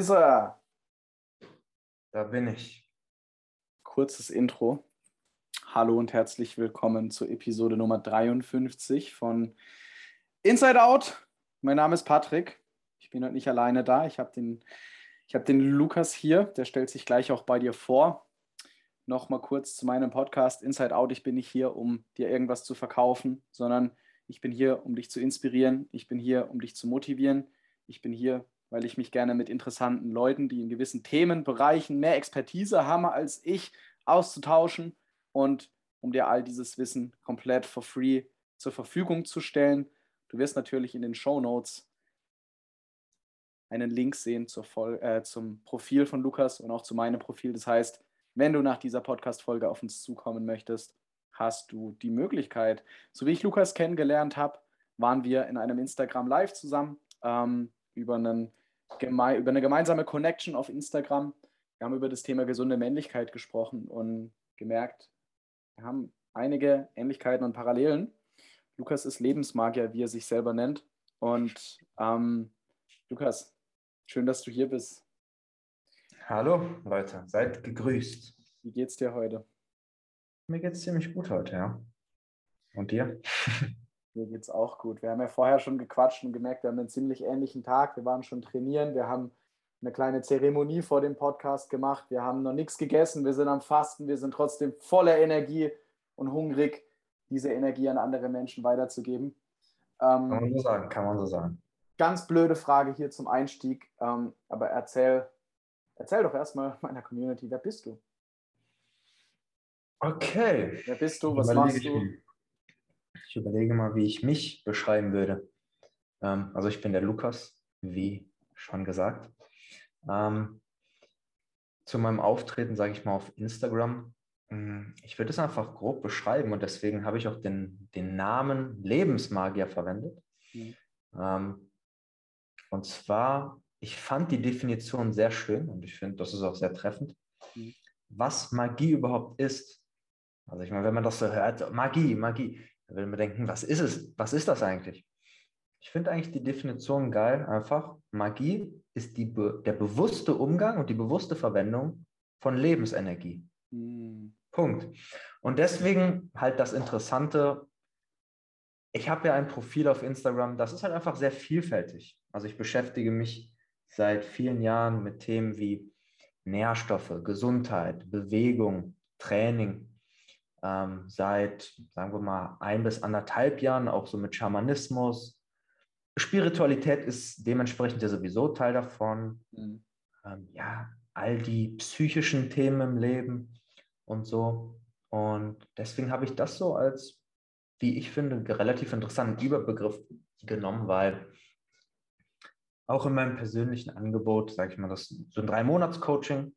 Da ist er. Da bin ich. Kurzes Intro. Hallo und herzlich willkommen zur Episode Nummer 53 von Inside Out. Mein Name ist Patrick. Ich bin heute nicht alleine da. Ich habe den, hab den Lukas hier. Der stellt sich gleich auch bei dir vor. Nochmal kurz zu meinem Podcast Inside Out. Ich bin nicht hier, um dir irgendwas zu verkaufen, sondern ich bin hier, um dich zu inspirieren. Ich bin hier, um dich zu motivieren. Ich bin hier, weil ich mich gerne mit interessanten Leuten, die in gewissen Themenbereichen mehr Expertise haben als ich, auszutauschen und um dir all dieses Wissen komplett for free zur Verfügung zu stellen. Du wirst natürlich in den Show Notes einen Link sehen äh, zum Profil von Lukas und auch zu meinem Profil. Das heißt, wenn du nach dieser Podcast-Folge auf uns zukommen möchtest, hast du die Möglichkeit. So wie ich Lukas kennengelernt habe, waren wir in einem Instagram Live zusammen ähm, über einen geme über eine gemeinsame Connection auf Instagram. Wir haben über das Thema gesunde Männlichkeit gesprochen und gemerkt, wir haben einige Ähnlichkeiten und Parallelen. Lukas ist Lebensmagier, wie er sich selber nennt. Und ähm, Lukas, schön, dass du hier bist. Hallo Leute, seid gegrüßt. Wie geht's dir heute? Mir geht's ziemlich gut heute, ja. Und dir? Mir geht es auch gut. Wir haben ja vorher schon gequatscht und gemerkt, wir haben einen ziemlich ähnlichen Tag. Wir waren schon trainieren. Wir haben eine kleine Zeremonie vor dem Podcast gemacht. Wir haben noch nichts gegessen. Wir sind am Fasten. Wir sind trotzdem voller Energie und hungrig, diese Energie an andere Menschen weiterzugeben. Ähm, kann man so sagen, kann man so sagen. Ganz blöde Frage hier zum Einstieg. Ähm, aber erzähl, erzähl doch erstmal meiner Community, wer bist du? Okay. Wer bist du? Was machst du? Ich überlege mal, wie ich mich beschreiben würde. Ähm, also ich bin der Lukas, wie schon gesagt. Ähm, zu meinem Auftreten, sage ich mal, auf Instagram. Mm, ich würde es einfach grob beschreiben und deswegen habe ich auch den, den Namen Lebensmagier verwendet. Mhm. Ähm, und zwar, ich fand die Definition sehr schön und ich finde, das ist auch sehr treffend. Mhm. Was Magie überhaupt ist. Also ich meine, wenn man das so hört, Magie, Magie. Da will man denken, was ist es? Was ist das eigentlich? Ich finde eigentlich die Definition geil, einfach. Magie ist die, der bewusste Umgang und die bewusste Verwendung von Lebensenergie. Mhm. Punkt. Und deswegen halt das Interessante, ich habe ja ein Profil auf Instagram, das ist halt einfach sehr vielfältig. Also ich beschäftige mich seit vielen Jahren mit Themen wie Nährstoffe, Gesundheit, Bewegung, Training, ähm, seit, sagen wir mal, ein bis anderthalb Jahren auch so mit Schamanismus. Spiritualität ist dementsprechend ja sowieso Teil davon. Mhm. Ähm, ja, all die psychischen Themen im Leben und so. Und deswegen habe ich das so als, wie ich finde, relativ interessanten Überbegriff genommen, weil auch in meinem persönlichen Angebot, sage ich mal, das so ein Drei-Monats-Coaching,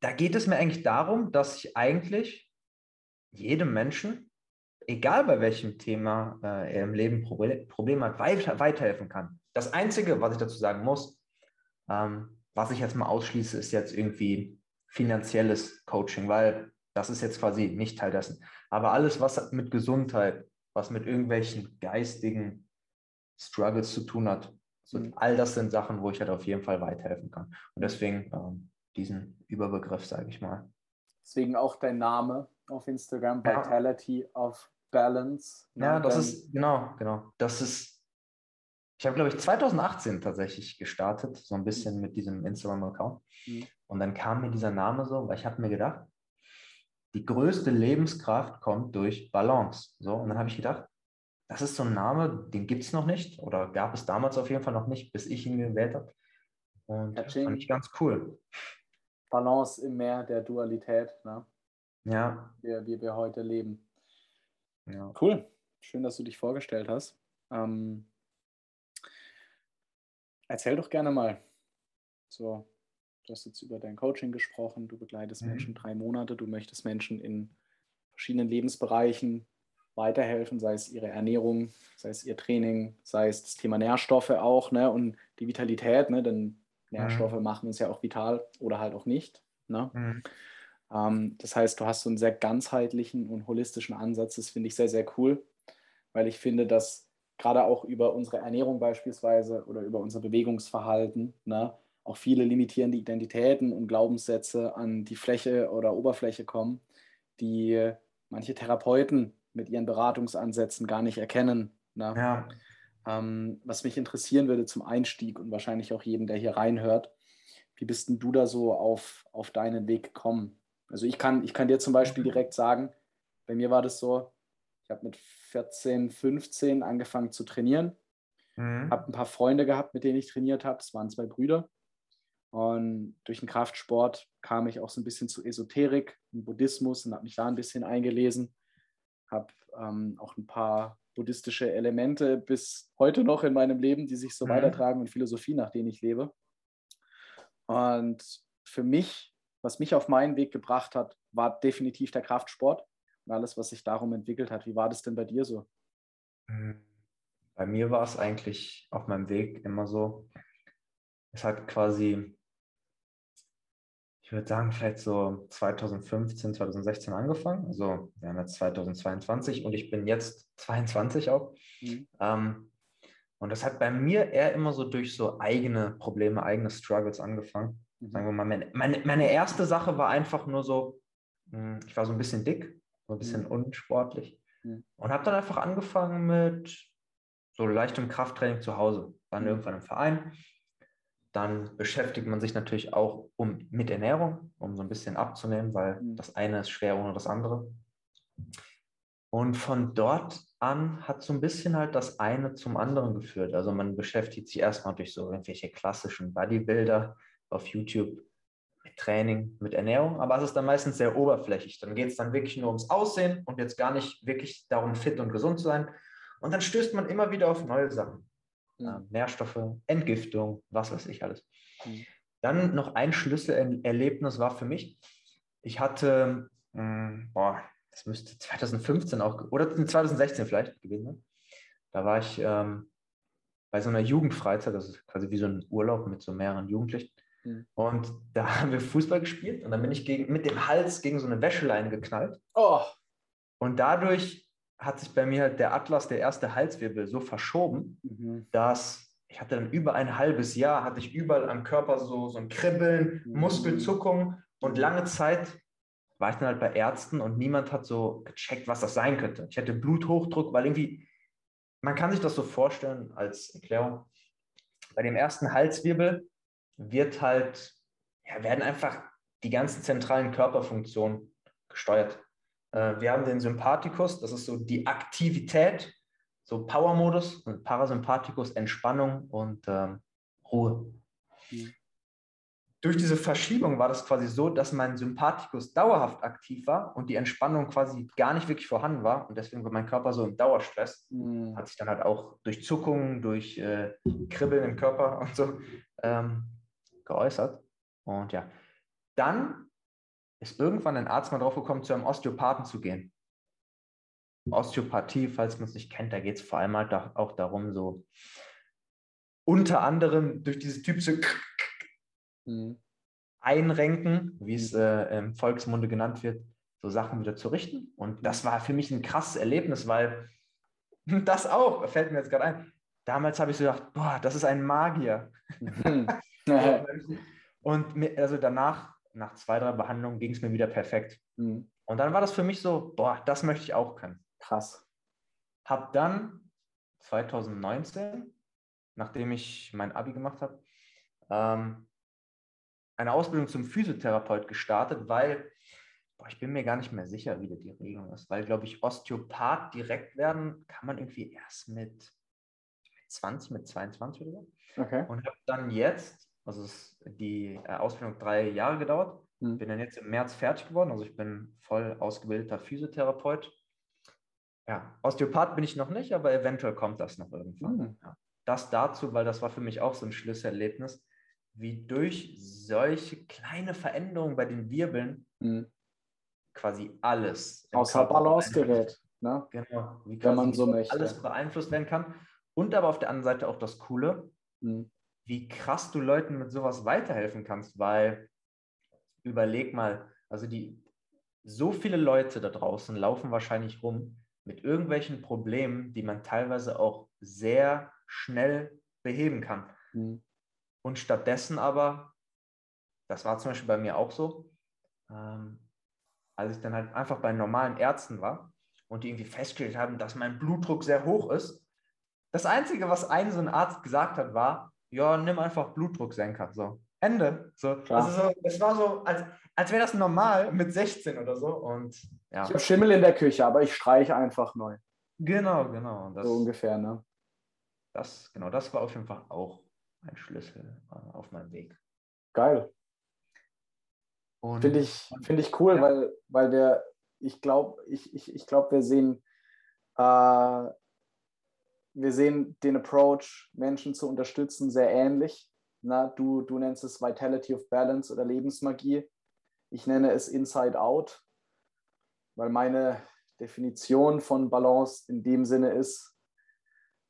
da geht es mir eigentlich darum, dass ich eigentlich jedem Menschen, egal bei welchem Thema äh, er im Leben Problem, Problem hat, weiter, weiterhelfen kann. Das Einzige, was ich dazu sagen muss, ähm, was ich jetzt mal ausschließe, ist jetzt irgendwie finanzielles Coaching, weil das ist jetzt quasi nicht Teil dessen. Aber alles, was mit Gesundheit, was mit irgendwelchen geistigen Struggles zu tun hat, so, mhm. all das sind Sachen, wo ich halt auf jeden Fall weiterhelfen kann. Und deswegen ähm, diesen Überbegriff, sage ich mal. Deswegen auch dein Name, auf Instagram, ja. Vitality of Balance. Ne? Ja, das ist, genau, genau. Das ist, ich habe, glaube ich, 2018 tatsächlich gestartet, so ein bisschen mit diesem Instagram-Account. Mhm. Und dann kam mir dieser Name so, weil ich habe mir gedacht, die größte Lebenskraft kommt durch Balance. So, und dann habe ich gedacht, das ist so ein Name, den gibt es noch nicht oder gab es damals auf jeden Fall noch nicht, bis ich ihn gewählt habe. Und das fand ich ganz cool. Balance im Meer der Dualität. Ne? Ja. Wie, wie wir heute leben. Ja. Cool. Schön, dass du dich vorgestellt hast. Ähm, erzähl doch gerne mal. So, du hast jetzt über dein Coaching gesprochen, du begleitest mhm. Menschen drei Monate, du möchtest Menschen in verschiedenen Lebensbereichen weiterhelfen, sei es ihre Ernährung, sei es ihr Training, sei es das Thema Nährstoffe auch, ne? Und die Vitalität, ne? Denn Nährstoffe mhm. machen uns ja auch vital oder halt auch nicht. Ne? Mhm. Ähm, das heißt, du hast so einen sehr ganzheitlichen und holistischen Ansatz. Das finde ich sehr, sehr cool, weil ich finde, dass gerade auch über unsere Ernährung beispielsweise oder über unser Bewegungsverhalten, ne, auch viele limitierende Identitäten und Glaubenssätze an die Fläche oder Oberfläche kommen, die manche Therapeuten mit ihren Beratungsansätzen gar nicht erkennen. Ne? Ja. Ähm, was mich interessieren würde zum Einstieg und wahrscheinlich auch jeden, der hier reinhört, wie bist denn du da so auf, auf deinen Weg gekommen? Also ich kann, ich kann dir zum Beispiel direkt sagen, bei mir war das so, ich habe mit 14, 15 angefangen zu trainieren, mhm. habe ein paar Freunde gehabt, mit denen ich trainiert habe, es waren zwei Brüder. Und durch den Kraftsport kam ich auch so ein bisschen zu Esoterik und Buddhismus und habe mich da ein bisschen eingelesen. Habe ähm, auch ein paar buddhistische Elemente bis heute noch in meinem Leben, die sich so mhm. weitertragen und Philosophie, nach denen ich lebe. Und für mich, was mich auf meinen Weg gebracht hat, war definitiv der Kraftsport und alles, was sich darum entwickelt hat. Wie war das denn bei dir so? Hm. Bei mir war es eigentlich auf meinem Weg immer so, es hat quasi, ich würde sagen, vielleicht so 2015, 2016 angefangen. Also wir haben jetzt 2022 und ich bin jetzt 22 auch. Mhm. Ähm, und das hat bei mir eher immer so durch so eigene Probleme, eigene Struggles angefangen. Mhm. Sagen wir mal, meine, meine, meine, erste Sache war einfach nur so, hm, ich war so ein bisschen dick, so ein bisschen mhm. unsportlich mhm. und habe dann einfach angefangen mit so leichtem Krafttraining zu Hause. Dann mhm. irgendwann im Verein. Dann beschäftigt man sich natürlich auch um, mit Ernährung, um so ein bisschen abzunehmen, weil mhm. das eine ist schwer ohne das andere. Und von dort an hat so ein bisschen halt das eine zum anderen geführt. Also man beschäftigt sich erstmal durch so irgendwelche klassischen Bodybuilder auf YouTube mit Training, mit Ernährung, aber es ist dann meistens sehr oberflächlich. Dann geht es dann wirklich nur ums Aussehen und jetzt gar nicht wirklich darum, fit und gesund zu sein. Und dann stößt man immer wieder auf neue Sachen. Mhm. Nährstoffe, Entgiftung, was weiß ich alles. Mhm. Dann noch ein Schlüsselerlebnis war für mich, ich hatte, mh, hm, boah, das müsste 2015 auch, oder 2016 vielleicht gewesen sein. Da war ich ähm, bei so einer Jugendfreizeit, das ist quasi wie so ein Urlaub mit so mehreren Jugendlichen. Mhm. Und da haben wir Fußball gespielt und dann bin ich gegen, mit dem Hals gegen so eine Wäscheleine geknallt. Oh. Und dadurch hat sich bei mir halt der Atlas, der erste Halswirbel, so verschoben, mhm. dass ich hatte dann über ein halbes Jahr, hatte ich überall am Körper so, so ein Kribbeln, mhm. Muskelzuckung und lange Zeit war ich dann halt bei Ärzten und niemand hat so gecheckt, was das sein könnte. Ich hatte Bluthochdruck, weil irgendwie, man kann sich das so vorstellen als Erklärung. Bei dem ersten Halswirbel wird halt, ja, werden einfach die ganzen zentralen Körperfunktionen gesteuert. Äh, wir haben den Sympathikus, das ist so die Aktivität, so Power-Modus und Parasympathikus, Entspannung und ähm, Ruhe. Mhm durch diese Verschiebung war das quasi so, dass mein Sympathikus dauerhaft aktiv war und die Entspannung quasi gar nicht wirklich vorhanden war. Und deswegen war mein Körper so im Dauerstress. Mhm. Hat sich dann halt auch durch Zuckungen, durch äh, Kribbeln im Körper und so ähm, geäußert. Und ja, dann ist irgendwann ein Arzt mal drauf gekommen, zu einem Osteopathen zu gehen. Osteopathie, falls man es nicht kennt, da geht es vor allem halt auch darum, so unter anderem durch dieses typische mhm. einrenken, wie es äh, im Volksmunde genannt wird, so Sachen wieder zu richten. Und das war für mich ein krasses Erlebnis, weil das auch, fällt mir jetzt gerade ein, damals habe ich so gedacht, boah, das ist ein Magier. Mhm. Und also danach, nach zwei, drei Behandlungen, ging es mir wieder perfekt. Mhm. Und dann war das für mich so, boah, das möchte ich auch können. Krass. Hab dann 2019, nachdem ich mein Abi gemacht habe, ähm, eine Ausbildung zum Physiotherapeut gestartet, weil boah, ich bin mir gar nicht mehr sicher, wie die Regelung ist, weil, glaube ich, Osteopath direkt werden kann man irgendwie erst mit 20, mit 22 oder so. Okay. Und habe dann jetzt, also die äh, Ausbildung drei Jahre gedauert, mhm. bin dann jetzt im März fertig geworden, also ich bin voll ausgebildeter Physiotherapeut. Ja, Osteopath bin ich noch nicht, aber eventuell kommt das noch irgendwann. Mhm. Ja. Das dazu, weil das war für mich auch so ein Schlüsselerlebnis wie durch solche kleine Veränderungen bei den Wirbeln mhm. quasi alles außer Balance gerät. Ne? Genau, wie Wenn man so möchte. alles beeinflusst werden kann. Und aber auf der anderen Seite auch das Coole, mhm. Wie krass du Leuten mit sowas weiterhelfen kannst, weil überleg mal, also die so viele Leute da draußen laufen wahrscheinlich rum mit irgendwelchen Problemen, die man teilweise auch sehr schnell beheben kann. Mhm. Und stattdessen aber, das war zum Beispiel bei mir auch so, ähm, als ich dann halt einfach bei normalen Ärzten war und die irgendwie festgestellt haben, dass mein Blutdruck sehr hoch ist. Das Einzige, was ein so ein Arzt gesagt hat, war, ja, nimm einfach Blutdrucksenker. So, Ende. So, also so, es war so, als, als wäre das normal mit 16 oder so. Und ja. Ich habe Schimmel in der Küche, aber ich streiche einfach neu. Genau, genau. Das, so ungefähr, ne? Das, genau, das war auf jeden Fall auch ein Schlüssel äh, auf meinem Weg. Geil. Finde ich, find ich cool, ja. weil, weil wir, ich glaube, ich, ich, ich glaub, wir sehen, äh, wir sehen den Approach, Menschen zu unterstützen, sehr ähnlich. Na, du, du nennst es Vitality of Balance oder Lebensmagie. Ich nenne es Inside Out, weil meine Definition von Balance in dem Sinne ist,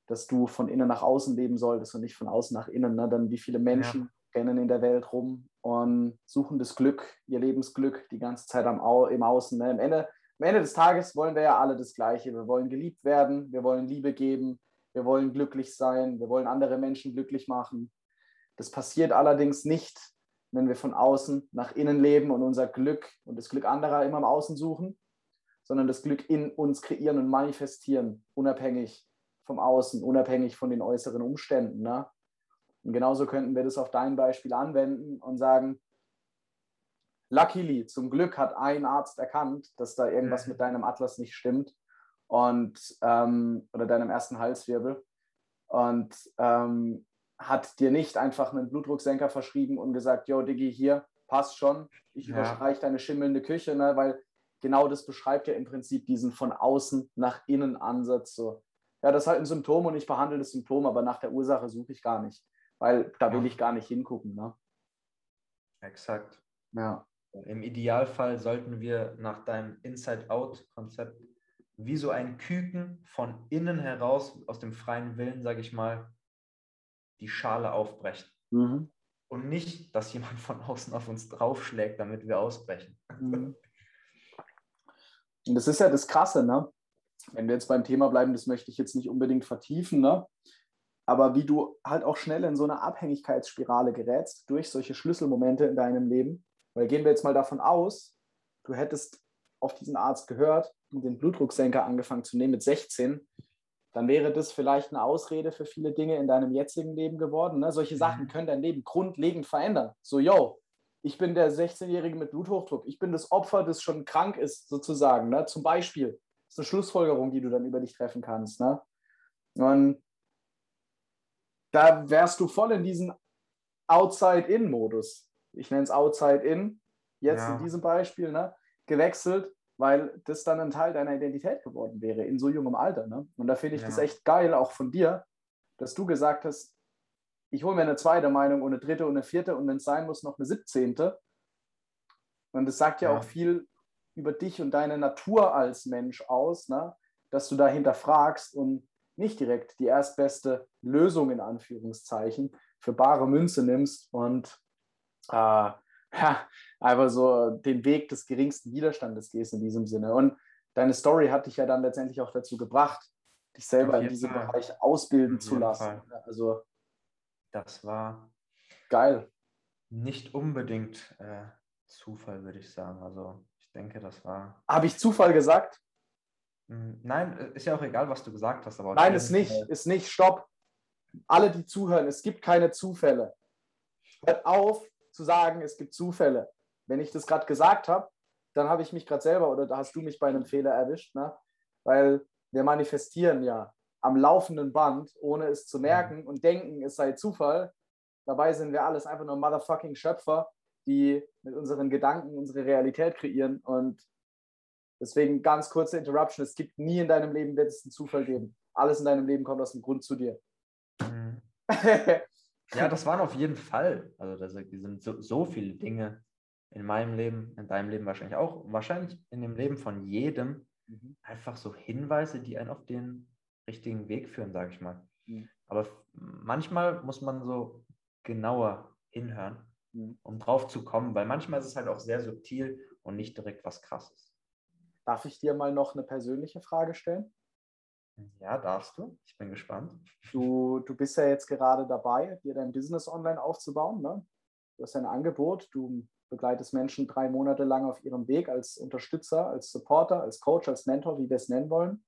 dass du von innen nach außen leben solltest und nicht von außen nach innen. Ne? Dann wie viele Menschen ja. rennen in der Welt rum und suchen das Glück, ihr Lebensglück die ganze Zeit am Au im Außen. Ne? Am, Ende, am Ende des Tages wollen wir ja alle das Gleiche. Wir wollen geliebt werden, wir wollen Liebe geben, wir wollen glücklich sein, wir wollen andere Menschen glücklich machen. Das passiert allerdings nicht, wenn wir von außen nach innen leben und unser Glück und das Glück anderer immer im Außen suchen, sondern das Glück in uns kreieren und manifestieren, unabhängig vom Außen, unabhängig von den äußeren Umständen. Ne? Und genauso könnten wir das auf dein Beispiel anwenden und sagen, luckily, zum Glück hat ein Arzt erkannt, dass da irgendwas mit deinem Atlas nicht stimmt und ähm, oder deinem ersten Halswirbel und ähm, hat dir nicht einfach einen Blutdrucksenker verschrieben und gesagt, yo, Diggi, hier, passt schon, ich ja. überstreiche deine schimmelnde Küche, ne? weil genau das beschreibt ja im Prinzip diesen von außen nach innen Ansatz. So, ja, das ist halt ein Symptom und ich behandle das Symptom, aber nach der Ursache suche ich gar nicht, weil da will ich gar nicht hingucken. Ne? Exakt. Ja. Im Idealfall sollten wir nach deinem Inside-Out-Konzept wie so ein Küken von innen heraus, aus dem freien Willen, sage ich mal, die Schale aufbrechen. Mhm. Und nicht, dass jemand von außen auf uns draufschlägt, damit wir ausbrechen. Mhm. Und das ist ja das Krasse, ne? wenn wir jetzt beim Thema bleiben, das möchte ich jetzt nicht unbedingt vertiefen, ne? aber wie du halt auch schnell in so eine Abhängigkeitsspirale gerätst durch solche Schlüsselmomente in deinem Leben. Weil gehen wir jetzt mal davon aus, du hättest auf diesen Arzt gehört und den Blutdrucksenker angefangen zu nehmen mit 16, dann wäre das vielleicht eine Ausrede für viele Dinge in deinem jetzigen Leben geworden. Ne? Solche Sachen mhm. können dein Leben grundlegend verändern. So, yo, ich bin der 16-Jährige mit Bluthochdruck. Ich bin das Opfer, das schon krank ist, sozusagen. Ne? Zum Beispiel. Das ist eine Schlussfolgerung, die du dann über dich treffen kannst. Ne? Und da wärst du voll in diesem Outside-In-Modus. Ich nenne es Outside-In, jetzt ja. in diesem Beispiel, ne? Gewechselt, weil das dann ein Teil deiner Identität geworden wäre in so jungem Alter. Ne? Und da finde ich ja. das echt geil, auch von dir, dass du gesagt hast, ich hole mir eine zweite Meinung und eine dritte und eine vierte und wenn es sein muss, noch eine siebzehnte. Und das sagt ja, ja. auch viel über dich und deine Natur als Mensch aus, ne? dass du da hinterfragst und nicht direkt die erstbeste Lösung in Anführungszeichen für bare Münze nimmst und äh, ja, einfach so den Weg des geringsten Widerstandes gehst in diesem Sinne. Und deine Story hat dich ja dann letztendlich auch dazu gebracht, dich selber in diesem Fall. Bereich ausbilden zu lassen. Fall. Also das war geil. Nicht unbedingt äh, Zufall, würde ich sagen. Also ich denke, das war. Habe ich Zufall gesagt? Hm, nein, äh, ist ja auch egal, was du gesagt hast. Aber Nein, ist nicht, ist nicht. Stopp. Alle, die zuhören, es gibt keine Zufälle. Hört auf zu sagen, es gibt Zufälle. Wenn ich das gerade gesagt habe, dann habe ich mich gerade selber oder da hast du mich bei einem Fehler erwischt, ne? weil wir manifestieren ja am laufenden Band, ohne es zu merken und denken, es sei Zufall. Dabei sind wir alles einfach nur motherfucking Schöpfer die mit unseren Gedanken unsere Realität kreieren. Und deswegen ganz kurze Interruption. Es gibt nie in deinem Leben, wird es einen Zufall geben. Alles in deinem Leben kommt aus dem Grund zu dir. Mhm. ja, das waren auf jeden Fall. Also das sind so, so viele Dinge in meinem Leben, in deinem Leben wahrscheinlich auch, wahrscheinlich in dem Leben von jedem, mhm. einfach so Hinweise, die einen auf den richtigen Weg führen, sage ich mal. Mhm. Aber manchmal muss man so genauer hinhören um drauf zu kommen, weil manchmal ist es halt auch sehr subtil und nicht direkt was krasses. Darf ich dir mal noch eine persönliche Frage stellen? Ja, darfst du. Ich bin gespannt. Du, du bist ja jetzt gerade dabei, dir dein Business online aufzubauen. Ne? Du hast ein Angebot, du begleitest Menschen drei Monate lang auf ihrem Weg als Unterstützer, als Supporter, als Coach, als Mentor, wie wir es nennen wollen.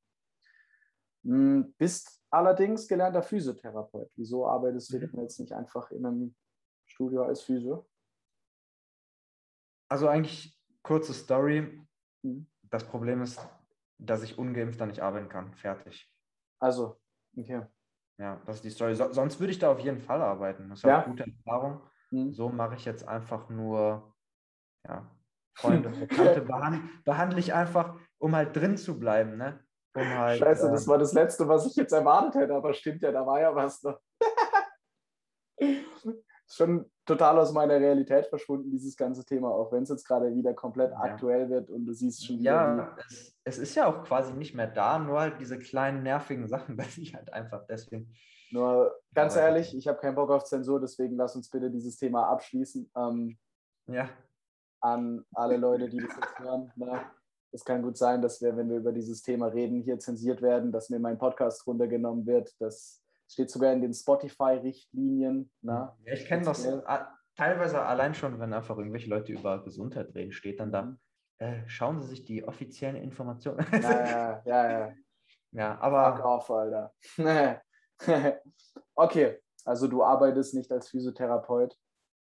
Hm, bist allerdings gelernter Physiotherapeut. Wieso arbeitest du denn jetzt nicht einfach in einem Studio als Physio? Also eigentlich kurze Story. Mhm. Das Problem ist, dass ich ungeimpft da nicht arbeiten kann. Fertig. Also, okay. Ja, das ist die Story. So, sonst würde ich da auf jeden Fall arbeiten. Das ist ja. gute Erfahrung. Mhm. So mache ich jetzt einfach nur, ja, Freunde, Bekannte behandle, ich einfach, um halt drin zu bleiben, ne? Um halt, Scheiße, ähm, das war das Letzte, was ich jetzt erwartet hätte, aber stimmt ja, da war ja was ist schon total aus meiner Realität verschwunden, dieses ganze Thema, auch wenn es jetzt gerade wieder komplett ja. aktuell wird und du siehst schon wieder. Ja, es, es, ist ja auch quasi nicht mehr da, nur halt diese kleinen nervigen Sachen, dass ich halt einfach deswegen. Nur ganz aber ehrlich, ich habe keinen Bock auf Zensur, deswegen lass uns bitte dieses Thema abschließen. Ähm, ja. An alle Leute, die das jetzt hören. Ne? Es kann gut sein, dass wir, wenn wir über dieses Thema reden, hier zensiert werden, dass mir mein Podcast runtergenommen wird, dass steht sogar in den Spotify-Richtlinien. Ja, ich kenne das teilweise allein schon, wenn einfach irgendwelche Leute über Gesundheit reden, steht dann da, mhm. äh, schauen Sie sich die offiziellen Informationen. Ja, ja, ja. Ja, ja aber. Fuck off, Alter. okay, also du arbeitest nicht als Physiotherapeut,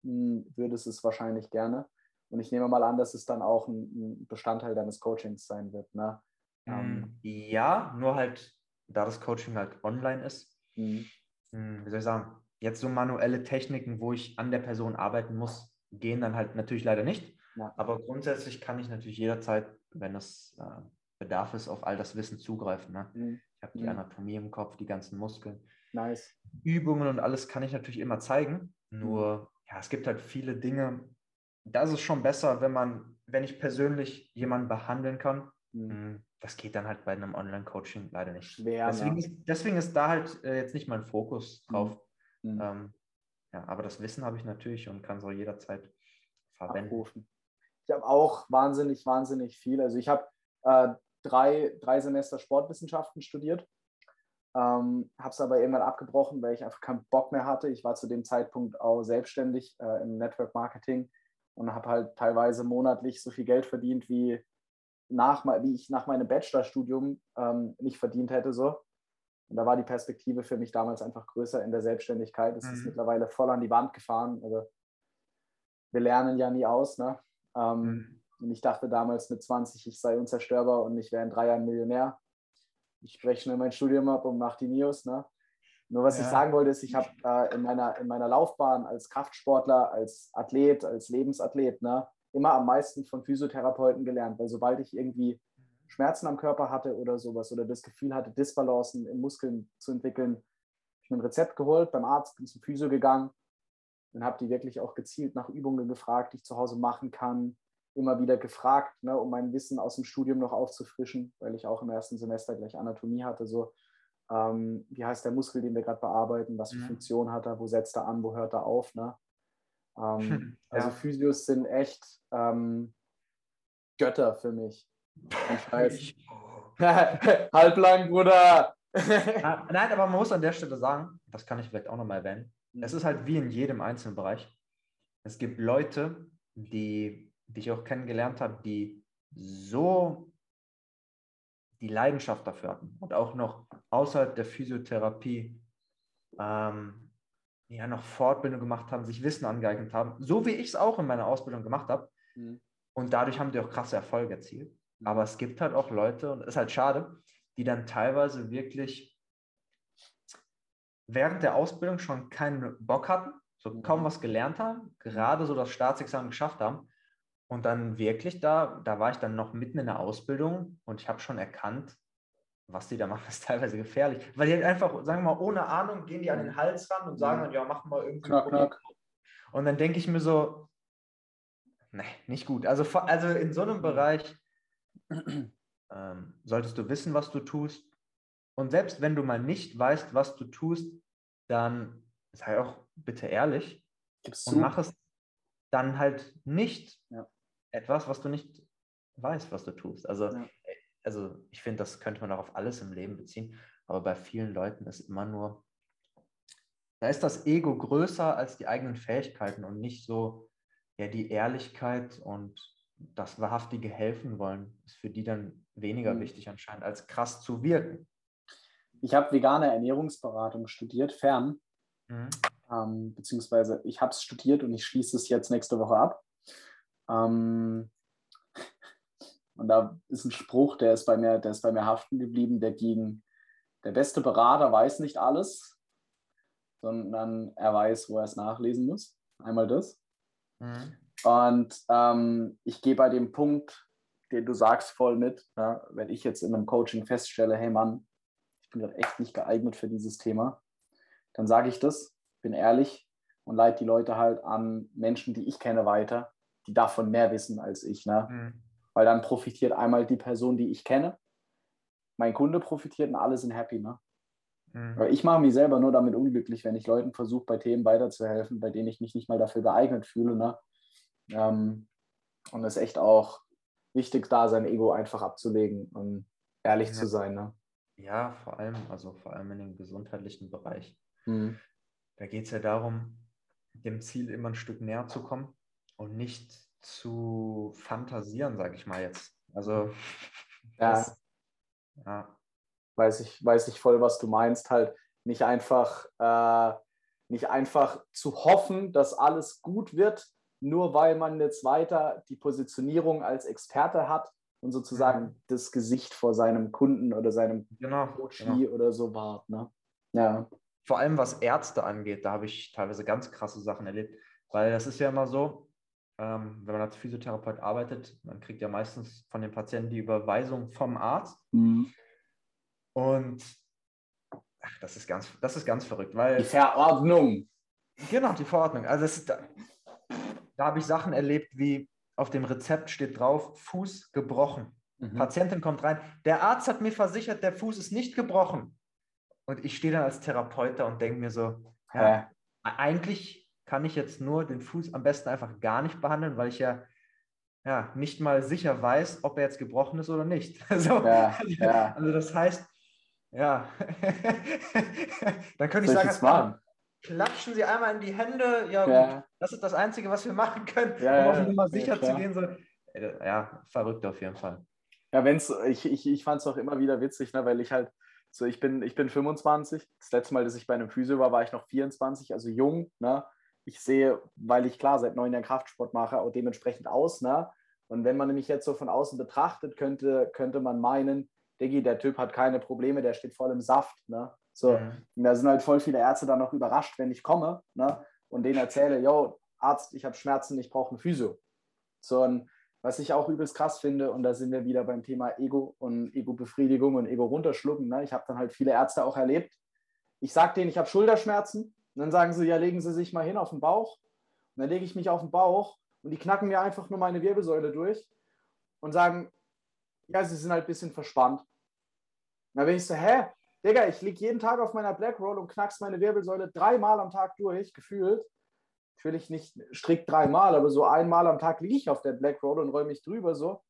hm, würdest es wahrscheinlich gerne. Und ich nehme mal an, dass es dann auch ein Bestandteil deines Coachings sein wird, ne? Ähm, ja, nur halt, da das Coaching halt online ist, Mhm. Hm, wie soll ich sagen, jetzt so manuelle Techniken, wo ich an der Person arbeiten muss, gehen dann halt natürlich leider nicht. Ja. Aber grundsätzlich kann ich natürlich jederzeit, wenn es äh, Bedarf ist, auf all das Wissen zugreifen. Ne? Mhm. Ich habe die mhm. Anatomie im Kopf, die ganzen Muskeln. Nice. Übungen und alles kann ich natürlich immer zeigen. Nur, mhm. ja, es gibt halt viele Dinge. Da ist schon besser, wenn man, wenn ich persönlich jemanden behandeln kann, das geht dann halt bei einem Online-Coaching leider nicht. Schwer. Deswegen, ist, deswegen ist da halt äh, jetzt nicht mein Fokus mhm. drauf. Mhm. Ähm, ja, aber das Wissen habe ich natürlich und kann es auch jederzeit verwenden. Abrufen. Ich habe auch wahnsinnig, wahnsinnig viel. Also ich habe äh, drei, drei Semester Sportwissenschaften studiert, ähm, habe es aber irgendwann abgebrochen, weil ich einfach keinen Bock mehr hatte. Ich war zu dem Zeitpunkt auch selbstständig äh, im Network Marketing und habe halt teilweise monatlich so viel Geld verdient wie nach, wie ich nach meinem Bachelorstudium ähm, nicht verdient hätte. So. Und da war die Perspektive für mich damals einfach größer in der Selbstständigkeit. Es mhm. ist mittlerweile voll an die Wand gefahren. Also, wir lernen ja nie aus. Ne? Ähm, mhm. Und ich dachte damals mit 20, ich sei unzerstörbar und ich wäre in drei Jahren Millionär. Ich spreche schnell mein Studium ab und mache die News. Ne? Nur was ja. ich sagen wollte, ist, ich habe äh, in, meiner, in meiner Laufbahn als Kraftsportler, als Athlet, als Lebensathlet, ne, immer am meisten von Physiotherapeuten gelernt, weil sobald ich irgendwie Schmerzen am Körper hatte oder sowas oder das Gefühl hatte, Disbalancen in Muskeln zu entwickeln, habe ich mir ein Rezept geholt beim Arzt, bin zum Physio gegangen und habe die wirklich auch gezielt nach Übungen gefragt, die ich zu Hause machen kann. Immer wieder gefragt, ne, um mein Wissen aus dem Studium noch aufzufrischen, weil ich auch im ersten Semester gleich Anatomie hatte. So, ähm, wie heißt der Muskel, den wir gerade bearbeiten? Was für mhm. Funktion hat er? Wo setzt er an? Wo hört er auf? Ne? Ähm, ja. Also Physios sind echt ähm, Götter für mich. Halblang, Bruder. Ah, nein, aber man muss an der Stelle sagen, das kann ich vielleicht auch nochmal erwähnen, es ist halt wie in jedem einzelnen Bereich. Es gibt Leute, die, die ich auch kennengelernt habe, die so die Leidenschaft dafür hatten und auch noch außerhalb der Physiotherapie ähm, ja, noch Fortbildung gemacht haben, sich Wissen angeeignet haben, so wie ich es auch in meiner Ausbildung gemacht habe. Mhm. Und dadurch haben die auch krasse Erfolge erzielt. Mhm. Aber es gibt halt auch Leute, und es ist halt schade, die dann teilweise wirklich während der Ausbildung schon keinen Bock hatten, so mhm. kaum was gelernt haben, gerade so das Staatsexamen geschafft haben. Und dann wirklich da, da war ich dann noch mitten in der Ausbildung und ich habe schon erkannt, was die da machen, ist teilweise gefährlich. Weil die halt einfach, sagen wir mal, ohne Ahnung gehen die an den Hals ran und sagen dann, ja, mach mal irgendwie. Knack, knack. Und dann denke ich mir so, nee, nicht gut. Also, also in so einem Bereich ähm, solltest du wissen, was du tust. Und selbst wenn du mal nicht weißt, was du tust, dann sei auch bitte ehrlich Gib's und zu. mach es dann halt nicht ja. etwas, was du nicht weißt, was du tust. Also ja also ich finde, das könnte man auch auf alles im Leben beziehen, aber bei vielen Leuten ist immer nur, da ist das Ego größer als die eigenen Fähigkeiten und nicht so, ja, die Ehrlichkeit und das wahrhaftige helfen wollen, ist für die dann weniger mhm. wichtig anscheinend, als krass zu wirken. Ich habe vegane Ernährungsberatung studiert, fern. Mhm. Ähm, beziehungsweise ich habe es studiert und ich schließe es jetzt nächste Woche ab. Ähm, und da ist ein Spruch, der ist bei mir, der ist bei mir haften geblieben, der ging, der beste Berater weiß nicht alles, sondern er weiß, wo er es nachlesen muss. Einmal das. Mhm. Und ähm, ich gehe bei dem Punkt, den du sagst, voll mit. Ja, wenn ich jetzt in einem Coaching feststelle, hey Mann, ich bin gerade echt nicht geeignet für dieses Thema, dann sage ich das, bin ehrlich und leite die Leute halt an Menschen, die ich kenne, weiter, die davon mehr wissen als ich. Ne? Mhm. Weil dann profitiert einmal die Person, die ich kenne, mein Kunde profitiert und alle sind happy. Ne? Mhm. ich mache mich selber nur damit unglücklich, wenn ich Leuten versuche, bei Themen weiterzuhelfen, bei denen ich mich nicht mal dafür geeignet fühle. Ne? Ähm, und es ist echt auch wichtig, da sein Ego einfach abzulegen und ehrlich ja. zu sein. Ne? Ja, vor allem, also vor allem in dem gesundheitlichen Bereich. Mhm. Da geht es ja darum, dem Ziel immer ein Stück näher zu kommen und nicht zu fantasieren, sage ich mal jetzt. Also ja. Das, ja. Weiß ich, weiß ich voll, was du meinst. Halt nicht einfach, äh, nicht einfach zu hoffen, dass alles gut wird, nur weil man jetzt weiter die Positionierung als Experte hat und sozusagen mhm. das Gesicht vor seinem Kunden oder seinem genau, Coach genau. oder so wahrt. Ne? Ja. Vor allem was Ärzte angeht, da habe ich teilweise ganz krasse Sachen erlebt, weil das ist ja immer so, ähm, wenn man als Physiotherapeut arbeitet, man kriegt ja meistens von den Patienten die Überweisung vom Arzt. Mhm. Und ach, das ist ganz, das ist ganz verrückt, weil. Die Verordnung. Genau, die Verordnung. Also ist, da, da habe ich Sachen erlebt, wie auf dem Rezept steht drauf, Fuß gebrochen. Mhm. Patientin kommt rein. Der Arzt hat mir versichert, der Fuß ist nicht gebrochen. Und ich stehe dann als Therapeut da und denke mir so, ja, äh. eigentlich kann ich jetzt nur den Fuß am besten einfach gar nicht behandeln, weil ich ja, ja nicht mal sicher weiß, ob er jetzt gebrochen ist oder nicht. Also, ja, ja. also das heißt, ja, dann könnte ich sagen, klatschen Sie einmal in die Hände. Ja, gut, das ist das Einzige, was wir machen können, ja, um auf Nummer sicher zu gehen. So. Ja, verrückt auf jeden Fall. Ja, wenn's, ich, ich, ich fand es auch immer wieder witzig, ne, weil ich halt, so ich bin, ich bin 25. Das letzte Mal, dass ich bei einem Physio war, war ich noch 24, also jung. Ne? Ich sehe, weil ich klar seit neun Jahren Kraftsport mache, auch dementsprechend aus. Ne? Und wenn man nämlich jetzt so von außen betrachtet, könnte, könnte man meinen, Diggi, der Typ hat keine Probleme, der steht voll im Saft. Ne? So, mhm. da sind halt voll viele Ärzte dann noch überrascht, wenn ich komme ne? und denen erzähle, yo, Arzt, ich habe Schmerzen, ich brauche ein Physio. So, und was ich auch übelst krass finde, und da sind wir wieder beim Thema Ego und Ego-Befriedigung und Ego runterschlucken. Ne? Ich habe dann halt viele Ärzte auch erlebt. Ich sage denen, ich habe Schulterschmerzen. Und dann sagen sie, ja, legen Sie sich mal hin auf den Bauch. Und dann lege ich mich auf den Bauch und die knacken mir einfach nur meine Wirbelsäule durch und sagen, ja, sie sind halt ein bisschen verspannt. Dann bin ich so, hä? Digga, ich liege jeden Tag auf meiner Black Roll und knackst meine Wirbelsäule dreimal am Tag durch, gefühlt. Natürlich nicht strikt dreimal, aber so einmal am Tag liege ich auf der Black Roll und räume mich drüber so.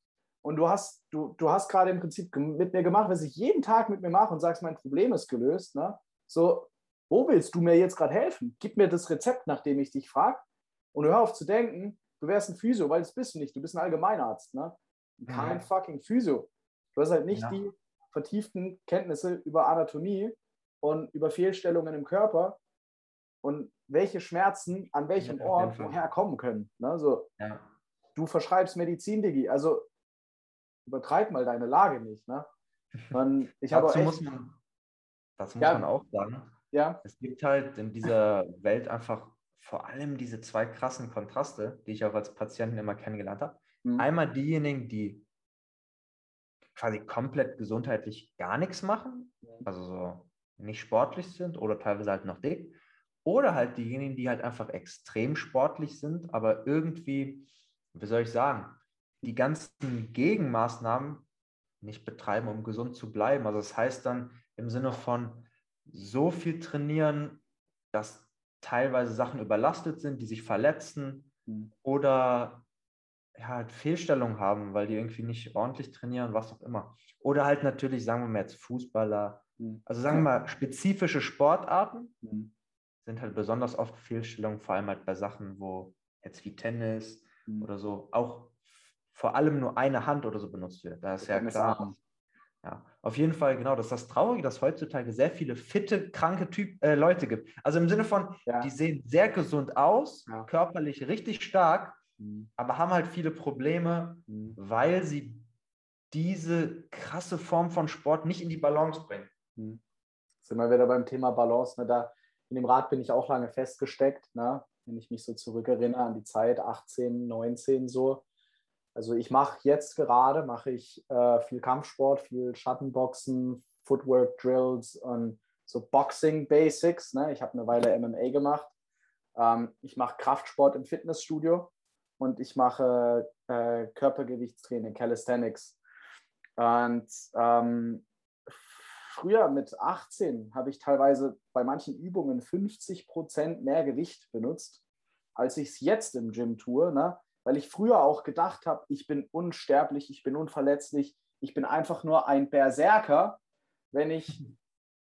Und du hast, du, du hast gerade im Prinzip mit mir gemacht, was ich jeden Tag mit mir mache und sagst, mein Problem ist gelöst. Ne? So, wo willst du mir jetzt gerade helfen? Gib mir das Rezept, nachdem ich dich frage. Und hör auf zu denken, du wärst ein Physio, weil das bist du nicht. Du bist ein Allgemeinarzt. Ne? Kein mhm. fucking Physio. Du hast halt nicht ja. die vertieften Kenntnisse über Anatomie und über Fehlstellungen im Körper und welche Schmerzen an welchem ja, Ort woher kommen können. Ne? So, ja. Du verschreibst Medizin, Digi, also übertreib mal deine Lage nicht. Ne? Und ich dazu echt, muss man, dazu muss ja, man auch sagen, ja. es gibt halt in dieser Welt einfach vor allem diese zwei krassen Kontraste, die ich auch als Patienten immer kennengelernt habe. Mhm. Einmal diejenigen, die quasi komplett gesundheitlich gar nichts machen, also so nicht sportlich sind oder teilweise halt noch dick, oder halt diejenigen, die halt einfach extrem sportlich sind, aber irgendwie, wie soll ich sagen, die ganzen Gegenmaßnahmen nicht betreiben, um gesund zu bleiben. Also das heißt dann im Sinne von so viel trainieren, dass teilweise Sachen überlastet sind, die sich verletzen mhm. oder ja, halt Fehlstellungen haben, weil die irgendwie nicht ordentlich trainieren, was auch immer. Oder halt natürlich, sagen wir mal jetzt Fußballer, mhm. also sagen wir mal spezifische Sportarten mhm. sind halt besonders oft Fehlstellungen, vor allem halt bei Sachen, wo jetzt wie Tennis mhm. oder so auch vor allem nur eine Hand oder so benutzt wird. Da ist ja klar. Ja, auf jeden Fall, genau, das ist das Traurige, dass heutzutage sehr viele fitte, kranke typ, äh, Leute gibt. Also im Sinne von, ja. die sehen sehr gesund aus, ja. körperlich richtig stark, mhm. aber haben halt viele Probleme, mhm. weil sie diese krasse Form von Sport nicht in die Balance bringen. Mhm. Sind wir wieder beim Thema Balance. Ne? Da in dem Rad bin ich auch lange festgesteckt, ne? wenn ich mich so zurückerinnere an die Zeit 18, 19 so. Also ich mache jetzt gerade, mache ich äh, viel Kampfsport, viel Schattenboxen, Footwork Drills und so Boxing Basics. Ne? Ich habe eine Weile MMA gemacht. Ähm, ich mache Kraftsport im Fitnessstudio und ich mache äh, Körpergewichtstraining, Calisthenics. Und ähm, früher mit 18 habe ich teilweise bei manchen Übungen 50 Prozent mehr Gewicht benutzt, als ich es jetzt im Gym tue. Ne? Weil ich früher auch gedacht habe, ich bin unsterblich, ich bin unverletzlich, ich bin einfach nur ein Berserker, wenn ich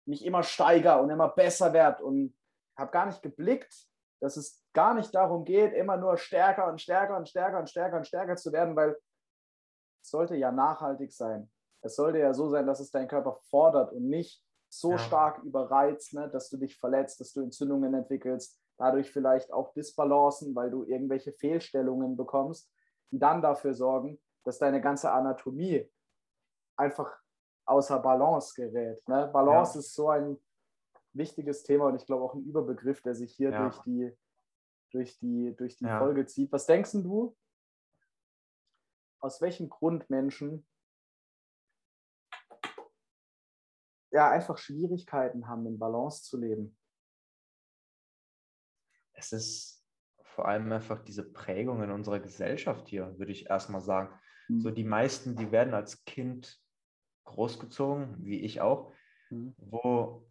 mich immer steigere und immer besser werde und habe gar nicht geblickt, dass es gar nicht darum geht, immer nur stärker und stärker und stärker und stärker und stärker zu werden, weil es sollte ja nachhaltig sein. Es sollte ja so sein, dass es dein Körper fordert und nicht so ja. stark überreizt, ne, dass du dich verletzt, dass du Entzündungen entwickelst, dadurch vielleicht auch Disbalancen, weil du irgendwelche Fehlstellungen bekommst, die dann dafür sorgen, dass deine ganze Anatomie einfach außer Balance gerät. Ne? Balance ja. ist so ein wichtiges Thema und ich glaube auch ein Überbegriff, der sich hier ja. durch die, durch die, durch die ja. Folge zieht. Was denkst du, aus welchem Grund Menschen ja einfach Schwierigkeiten haben, in Balance zu leben? Es ist vor allem einfach diese Prägung in unserer Gesellschaft hier, würde ich erstmal sagen. Mhm. So die meisten, die werden als Kind großgezogen, wie ich auch, mhm. wo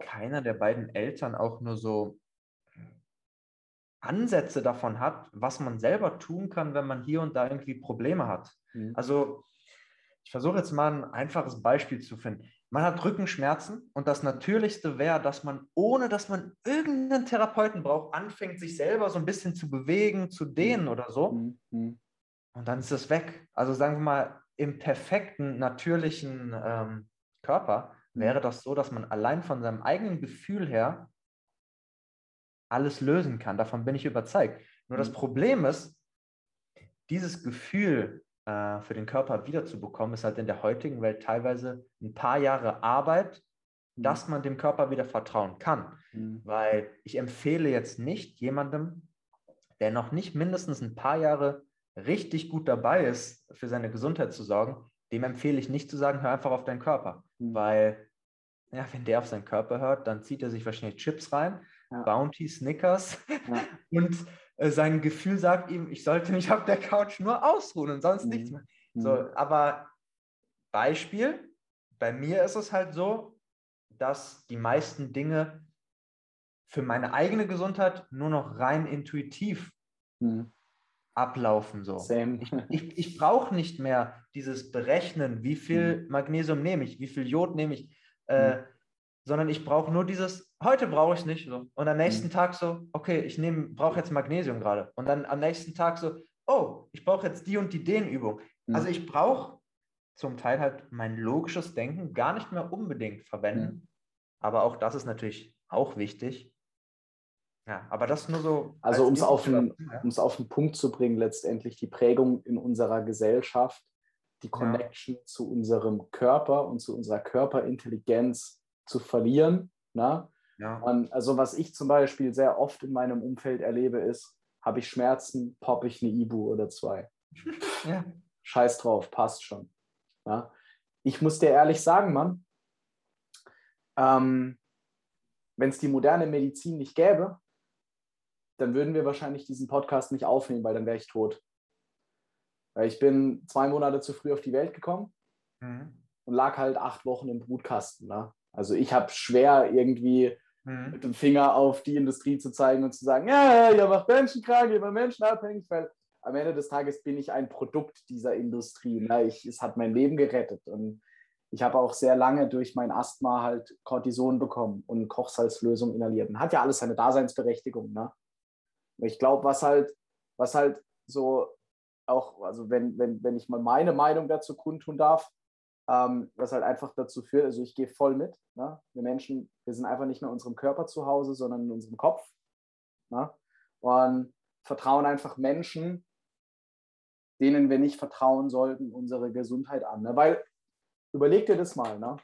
keiner der beiden Eltern auch nur so Ansätze davon hat, was man selber tun kann, wenn man hier und da irgendwie Probleme hat. Mhm. Also ich versuche jetzt mal ein einfaches Beispiel zu finden. Man hat Rückenschmerzen und das Natürlichste wäre, dass man, ohne dass man irgendeinen Therapeuten braucht, anfängt, sich selber so ein bisschen zu bewegen, zu dehnen oder so. Mhm. mhm. Und dann ist es weg. Also sagen wir mal, im perfekten, natürlichen ähm, Körper mhm. wäre das so, dass man allein von seinem eigenen Gefühl her alles lösen kann. Davon bin ich überzeugt. Nur das mhm. Problem ist, dieses Gefühl äh, für den Körper wiederzubekommen, ist halt in der heutigen Welt teilweise ein paar Jahre Arbeit, mhm. dass man dem Körper wieder vertrauen kann. Mhm. Weil ich empfehle jetzt nicht jemandem, der noch nicht mindestens ein paar Jahre richtig gut dabei ist, für seine Gesundheit zu sorgen, dem empfehle ich nicht zu sagen, hör einfach auf deinen Körper. Mhm. Weil, ja, wenn der auf seinen Körper hört, dann zieht er sich wahrscheinlich Chips rein, ja. Bounty, Snickers ja. und sein Gefühl sagt ihm, ich sollte mich auf der Couch nur ausruhen und sonst mhm. nichts mehr. So, mhm. aber Beispiel, bei mir ist es halt so, dass die meisten Dinge für meine eigene Gesundheit nur noch rein intuitiv mhm. ablaufen. So. Ich, ich, ich brauche nicht mehr dieses Berechnen, wie viel mhm. Magnesium nehme ich, wie viel Jod nehme ich. Äh, mhm sondern ich brauche nur dieses, heute brauche ich es nicht. So. Und am nächsten mhm. Tag so, okay, ich brauche jetzt Magnesium gerade. Und dann am nächsten Tag so, oh, ich brauche jetzt die und die Dehnübung. Mhm. Also ich brauche zum Teil halt mein logisches Denken gar nicht mehr unbedingt verwenden. Mhm. Aber auch das ist natürlich auch wichtig. Ja, aber das nur so. Also um es auf, den, ja. auf den Punkt zu bringen, letztendlich die Prägung in unserer Gesellschaft, die Connection ja. zu unserem Körper und zu unserer Körperintelligenz zu verlieren. Na? Ja. Und also was ich zum Beispiel sehr oft in meinem Umfeld erlebe, ist, habe ich Schmerzen, poppe ich eine Ibu oder zwei. ja. Scheiß drauf, passt schon. Ja? Ich muss dir ehrlich sagen, Mann, ähm, wenn es die moderne Medizin nicht gäbe, dann würden wir wahrscheinlich diesen Podcast nicht aufnehmen, weil dann wäre ich tot. Weil ich bin zwei Monate zu früh auf die Welt gekommen mhm. und lag halt acht Wochen im Brutkasten. Ne? Also ich habe schwer irgendwie mhm. mit dem Finger auf die Industrie zu zeigen und zu sagen, ja, ihr macht Menschen krank, ihr macht Menschen abhängig, weil am Ende des Tages bin ich ein Produkt dieser Industrie. Ne? Ich, es hat mein Leben gerettet und ich habe auch sehr lange durch mein Asthma halt Cortison bekommen und Kochsalzlösung inhaliert. Und hat ja alles seine Daseinsberechtigung. Ne? Ich glaube, was halt, was halt so auch, also wenn, wenn, wenn ich mal meine Meinung dazu kundtun darf, ähm, was halt einfach dazu führt, also ich gehe voll mit. Ne? Wir Menschen, wir sind einfach nicht mehr in unserem Körper zu Hause, sondern in unserem Kopf. Ne? Und vertrauen einfach Menschen, denen wir nicht vertrauen sollten, unsere Gesundheit an. Ne? Weil, überleg dir das mal, ne?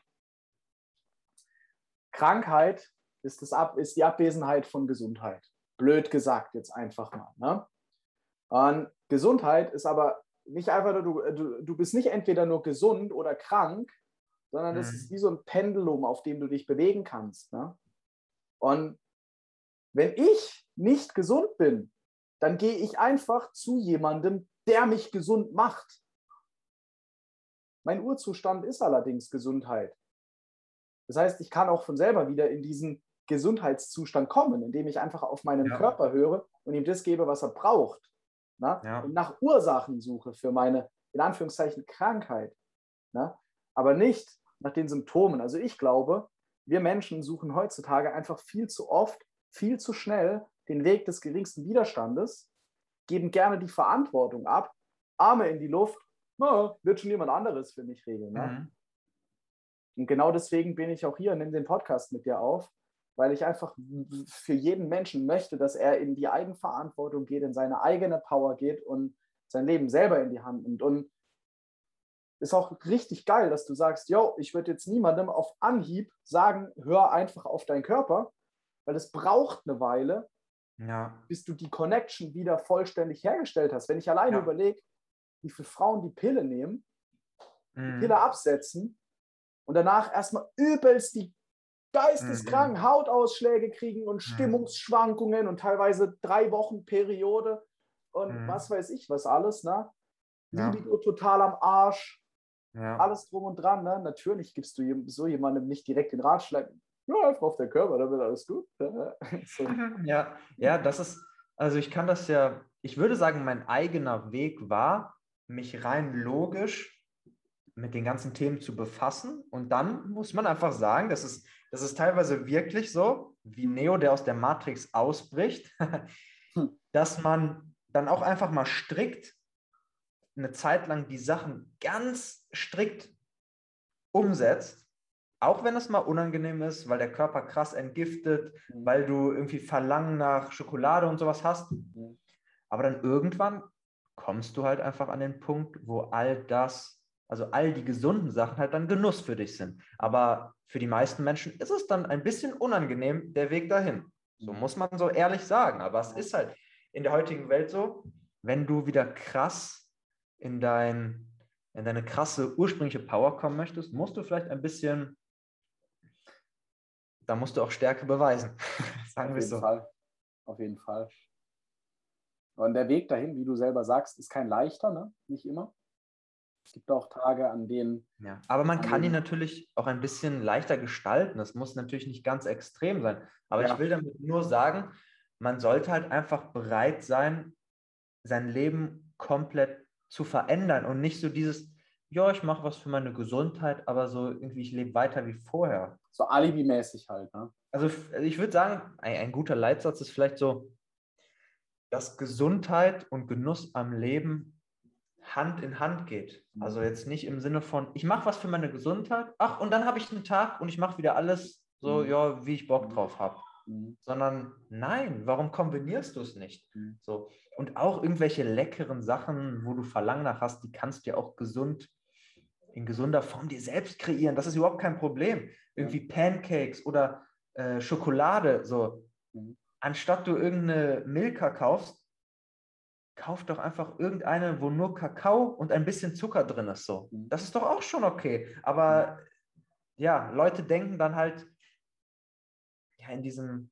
Krankheit ist, das Ab ist die Abwesenheit von Gesundheit. Blöd gesagt jetzt einfach mal. Ne? Und Gesundheit ist aber nicht einfach nur, du, du, du bist nicht entweder nur gesund oder krank, sondern es mhm. ist wie so ein Pendulum, auf dem du dich bewegen kannst. Ne? Und wenn ich nicht gesund bin, dann gehe ich einfach zu jemandem, der mich gesund macht. Mein Urzustand ist allerdings Gesundheit. Das heißt, ich kann auch von selber wieder in diesen Gesundheitszustand kommen, indem ich einfach auf meinen ja. Körper höre und ihm das gebe, was er braucht. Ne? Ja. Und nach Ursachen suche für meine, in Anführungszeichen, Krankheit. Ne? Aber nicht nach den Symptomen. Also ich glaube, wir Menschen suchen heutzutage einfach viel zu oft, viel zu schnell den Weg des geringsten Widerstandes, geben gerne die Verantwortung ab, Arme in die Luft, na, wird schon jemand anderes für mich regeln. Mhm. Und genau deswegen bin ich auch hier und nehme den Podcast mit dir auf, weil ich einfach für jeden Menschen möchte, dass er in die Eigenverantwortung geht, in seine eigene Power geht und sein Leben selber in die Hand nimmt. Und ist auch richtig geil, dass du sagst, yo, ich würde jetzt niemandem auf Anhieb sagen, hör einfach auf deinen Körper, weil es braucht eine Weile, ja. bis du die Connection wieder vollständig hergestellt hast. Wenn ich alleine ja. überlege, wie viele Frauen die Pille nehmen, mhm. die Pille absetzen und danach erstmal übelst die geisteskranken mhm. Hautausschläge kriegen und Stimmungsschwankungen und teilweise drei Wochen Periode und mhm. was weiß ich was alles, ne? Ja. Libido total am Arsch, ja. alles drum und dran, ne? Natürlich gibst du so jemandem nicht direkt den Ratschlag, ja, einfach auf der Körper, dann wird alles gut. so. Ja, ja, das ist, also ich kann das ja, ich würde sagen, mein eigener Weg war, mich rein logisch mit den ganzen Themen zu befassen. Und dann muss man einfach sagen, das ist, das ist teilweise wirklich so, wie Neo, der aus der Matrix ausbricht, hm. dass man dann auch einfach mal strikt eine Zeit lang die Sachen ganz strikt umsetzt, auch wenn es mal unangenehm ist, weil der Körper krass entgiftet, mhm. weil du irgendwie Verlangen nach Schokolade und sowas hast. Mhm. Aber dann irgendwann kommst du halt einfach an den Punkt, wo all das also all die gesunden Sachen halt dann Genuss für dich sind. Aber für die meisten Menschen ist es dann ein bisschen unangenehm, der Weg dahin. So muss man so ehrlich sagen. Aber es ist halt in der heutigen Welt so, wenn du wieder krass in, dein, in deine krasse ursprüngliche Power kommen möchtest, musst du vielleicht ein bisschen, da musst du auch Stärke beweisen. sagen wir so. Fall. Auf jeden Fall. Und der Weg dahin, wie du selber sagst, ist kein leichter, ne? nicht immer. Es gibt auch Tage, an denen. Ja, aber man kann ihn natürlich auch ein bisschen leichter gestalten. Das muss natürlich nicht ganz extrem sein. Aber ja. ich will damit nur sagen, man sollte halt einfach bereit sein, sein Leben komplett zu verändern und nicht so dieses, ja, ich mache was für meine Gesundheit, aber so irgendwie, ich lebe weiter wie vorher. So alibimäßig halt, ne? Also ich würde sagen, ein, ein guter Leitsatz ist vielleicht so, dass Gesundheit und Genuss am Leben Hand in Hand geht. Mhm. Also jetzt nicht im Sinne von, ich mache was für meine Gesundheit, ach, und dann habe ich einen Tag und ich mache wieder alles so, mhm. ja, wie ich Bock mhm. drauf habe. Mhm. Sondern nein, warum kombinierst du es nicht? Mhm. So. Und auch irgendwelche leckeren Sachen, wo du Verlangen nach hast, die kannst du ja auch gesund, in gesunder Form dir selbst kreieren. Das ist überhaupt kein Problem. Irgendwie Pancakes oder äh, Schokolade, so. Mhm. Anstatt du irgendeine Milka kaufst, kauf doch einfach irgendeine, wo nur Kakao und ein bisschen Zucker drin ist. So. Mhm. Das ist doch auch schon okay. Aber ja, Leute denken dann halt ja, in diesem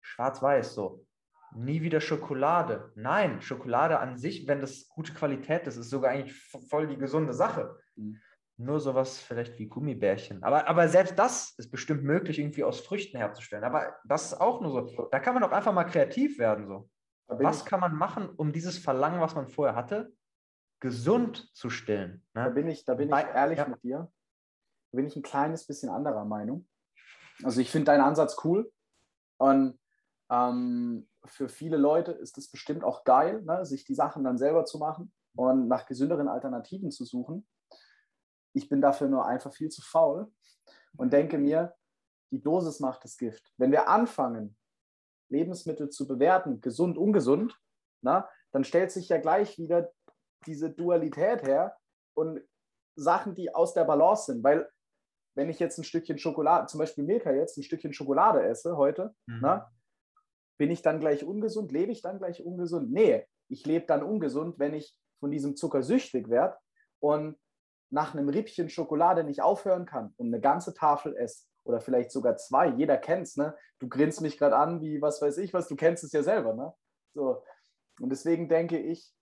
Schwarz-Weiß so. Nie wieder Schokolade. Nein, Schokolade an sich, wenn das gute Qualität ist, ist sogar eigentlich voll die gesunde Sache. Mhm. Nur sowas vielleicht wie Gummibärchen. Aber, aber selbst das ist bestimmt möglich, irgendwie aus Früchten herzustellen. Aber das ist auch nur so. Da kann man doch einfach mal kreativ werden. So. Was kann man machen, um dieses Verlangen, was man vorher hatte, gesund zu stillen? Ne? Da bin ich, da bin ich ehrlich ja. mit dir. Da bin ich ein kleines bisschen anderer Meinung. Also ich finde deinen Ansatz cool. Und ähm, für viele Leute ist es bestimmt auch geil, ne, sich die Sachen dann selber zu machen und nach gesünderen Alternativen zu suchen. Ich bin dafür nur einfach viel zu faul und denke mir, die Dosis macht das Gift. Wenn wir anfangen, Lebensmittel zu bewerten, gesund, ungesund, na, dann stellt sich ja gleich wieder diese Dualität her und Sachen, die aus der Balance sind. Weil wenn ich jetzt ein Stückchen Schokolade, zum Beispiel Milka jetzt, ein Stückchen Schokolade esse heute, mhm. na, bin ich dann gleich ungesund? Lebe ich dann gleich ungesund? Nee, ich lebe dann ungesund, wenn ich von diesem Zucker süchtig werde und nach einem Rippchen Schokolade nicht aufhören kann und eine ganze Tafel esse oder vielleicht sogar zwei. Jeder kennt es, ne? Du grinst mich gerade an, wie was weiß ich was, du kennst es ja selber, ne? So. Und deswegen denke ich,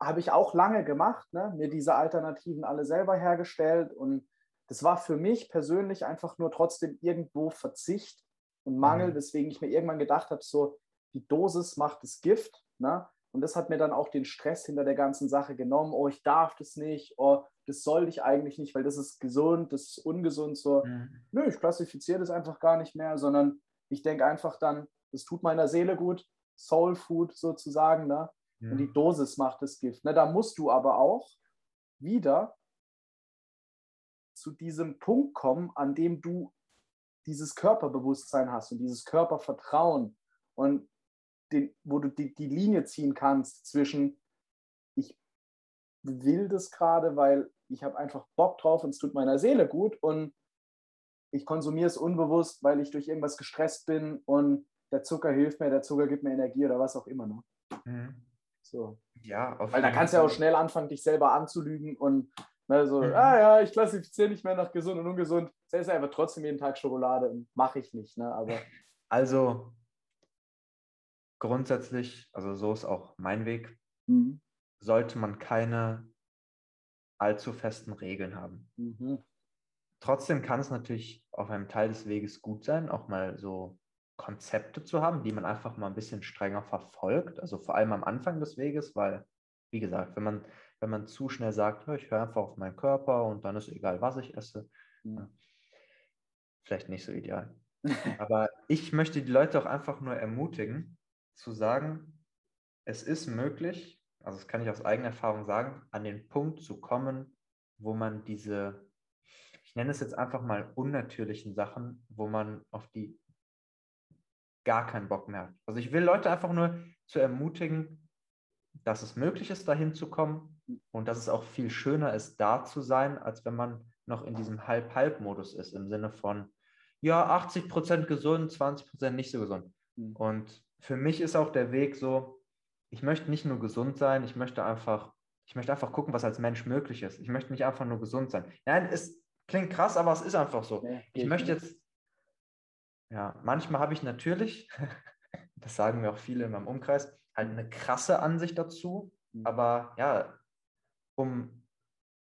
habe ich auch lange gemacht, ne? mir diese Alternativen alle selber hergestellt und das war für mich persönlich einfach nur trotzdem irgendwo Verzicht und Mangel, mhm. weswegen ich mir irgendwann gedacht habe, so die Dosis macht das Gift. Ne? Und das hat mir dann auch den Stress hinter der ganzen Sache genommen. Oh, ich darf das nicht. Oh, das soll ich eigentlich nicht, weil das ist gesund, das ist ungesund. So, mhm. nö, ich klassifiziere das einfach gar nicht mehr, sondern ich denke einfach dann, das tut meiner Seele gut, Soul Food sozusagen. Ne? Mhm. Und die Dosis macht das Gift. Ne? Da musst du aber auch wieder zu diesem Punkt kommen, an dem du dieses Körperbewusstsein hast und dieses Körpervertrauen und den, wo du die, die Linie ziehen kannst zwischen, ich will das gerade, weil ich habe einfach Bock drauf und es tut meiner Seele gut und ich konsumiere es unbewusst, weil ich durch irgendwas gestresst bin und der Zucker hilft mir, der Zucker gibt mir Energie oder was auch immer. Ne? Mhm. So. Ja, Weil da kannst du ja auch schnell anfangen, dich selber anzulügen und Ne, so, mhm. ah ja, ich klassifiziere nicht mehr nach gesund und ungesund. Esse einfach trotzdem jeden Tag Schokolade und mache ich nicht. Ne, aber also grundsätzlich, also so ist auch mein Weg, mhm. sollte man keine allzu festen Regeln haben. Mhm. Trotzdem kann es natürlich auf einem Teil des Weges gut sein, auch mal so Konzepte zu haben, die man einfach mal ein bisschen strenger verfolgt. Also vor allem am Anfang des Weges, weil, wie gesagt, wenn man wenn man zu schnell sagt, ich höre einfach auf meinen Körper und dann ist egal, was ich esse. Ja. Vielleicht nicht so ideal. Aber ich möchte die Leute auch einfach nur ermutigen, zu sagen, es ist möglich, also das kann ich aus eigener Erfahrung sagen, an den Punkt zu kommen, wo man diese, ich nenne es jetzt einfach mal unnatürlichen Sachen, wo man auf die gar keinen Bock mehr hat. Also ich will Leute einfach nur zu ermutigen, dass es möglich ist, dahin zu kommen, und dass es auch viel schöner ist, da zu sein, als wenn man noch in diesem Halb-Halb-Modus ist, im Sinne von, ja, 80 Prozent gesund, 20 Prozent nicht so gesund. Mhm. Und für mich ist auch der Weg so, ich möchte nicht nur gesund sein, ich möchte einfach, ich möchte einfach gucken, was als Mensch möglich ist. Ich möchte nicht einfach nur gesund sein. Nein, es klingt krass, aber es ist einfach so. Ja, ich möchte jetzt, ja, manchmal habe ich natürlich, das sagen mir auch viele in meinem Umkreis, halt eine krasse Ansicht dazu. Mhm. Aber ja, um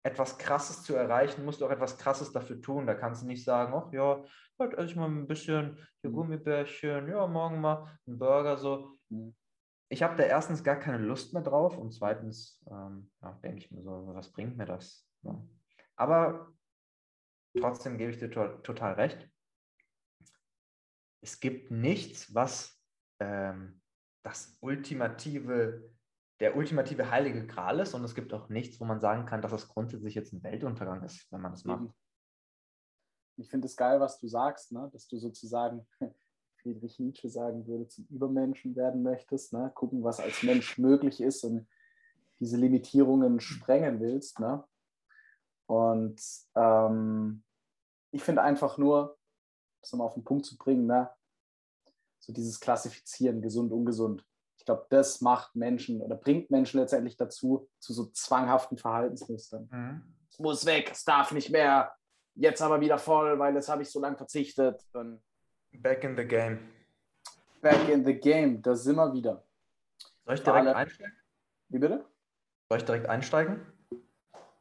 etwas Krasses zu erreichen, musst du auch etwas Krasses dafür tun. Da kannst du nicht sagen, ach ja, heute esse ich mal ein bisschen hier mhm. Gummibärchen, ja, morgen mal einen Burger, so. Mhm. Ich habe da erstens gar keine Lust mehr drauf und zweitens ähm, ja, denke ich mir so, was bringt mir das? Ja. Aber trotzdem gebe ich dir to total recht. Es gibt nichts, was ähm, das ultimative der ultimative heilige Gral ist und es gibt auch nichts, wo man sagen kann, dass es grundsätzlich jetzt ein Weltuntergang ist, wenn man das macht. Ich finde es geil, was du sagst, ne? dass du sozusagen Friedrich Nietzsche sagen würde, zum Übermenschen werden möchtest, ne? gucken, was als Mensch möglich ist und diese Limitierungen sprengen willst. Ne? Und ähm, ich finde einfach nur, das nochmal auf den Punkt zu bringen, ne? so dieses Klassifizieren, gesund, ungesund glaube, das macht Menschen oder bringt Menschen letztendlich dazu, zu so zwanghaften Verhaltensmustern. Mhm. Es muss weg, es darf nicht mehr, jetzt aber wieder voll, weil jetzt habe ich so lange verzichtet. Und Back in the game. Back in the game, da sind wir wieder. Soll ich direkt alle... einsteigen? Wie bitte? Soll ich direkt einsteigen?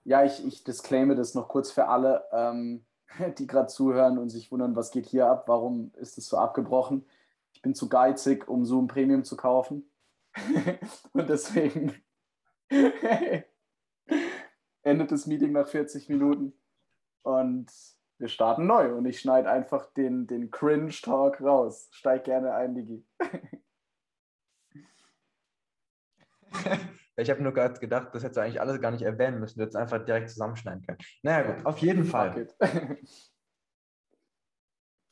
Ja, ich, ich disclaime das noch kurz für alle, ähm, die gerade zuhören und sich wundern, was geht hier ab, warum ist es so abgebrochen. Ich bin zu geizig, um Zoom Premium zu kaufen. und deswegen endet das Meeting nach 40 Minuten und wir starten neu und ich schneide einfach den, den Cringe-Talk raus. Steig gerne ein, Digi. ich habe nur gerade gedacht, das hättest du eigentlich alles gar nicht erwähnen müssen. Du hättest einfach direkt zusammenschneiden können. Naja, gut, auf jeden Fall.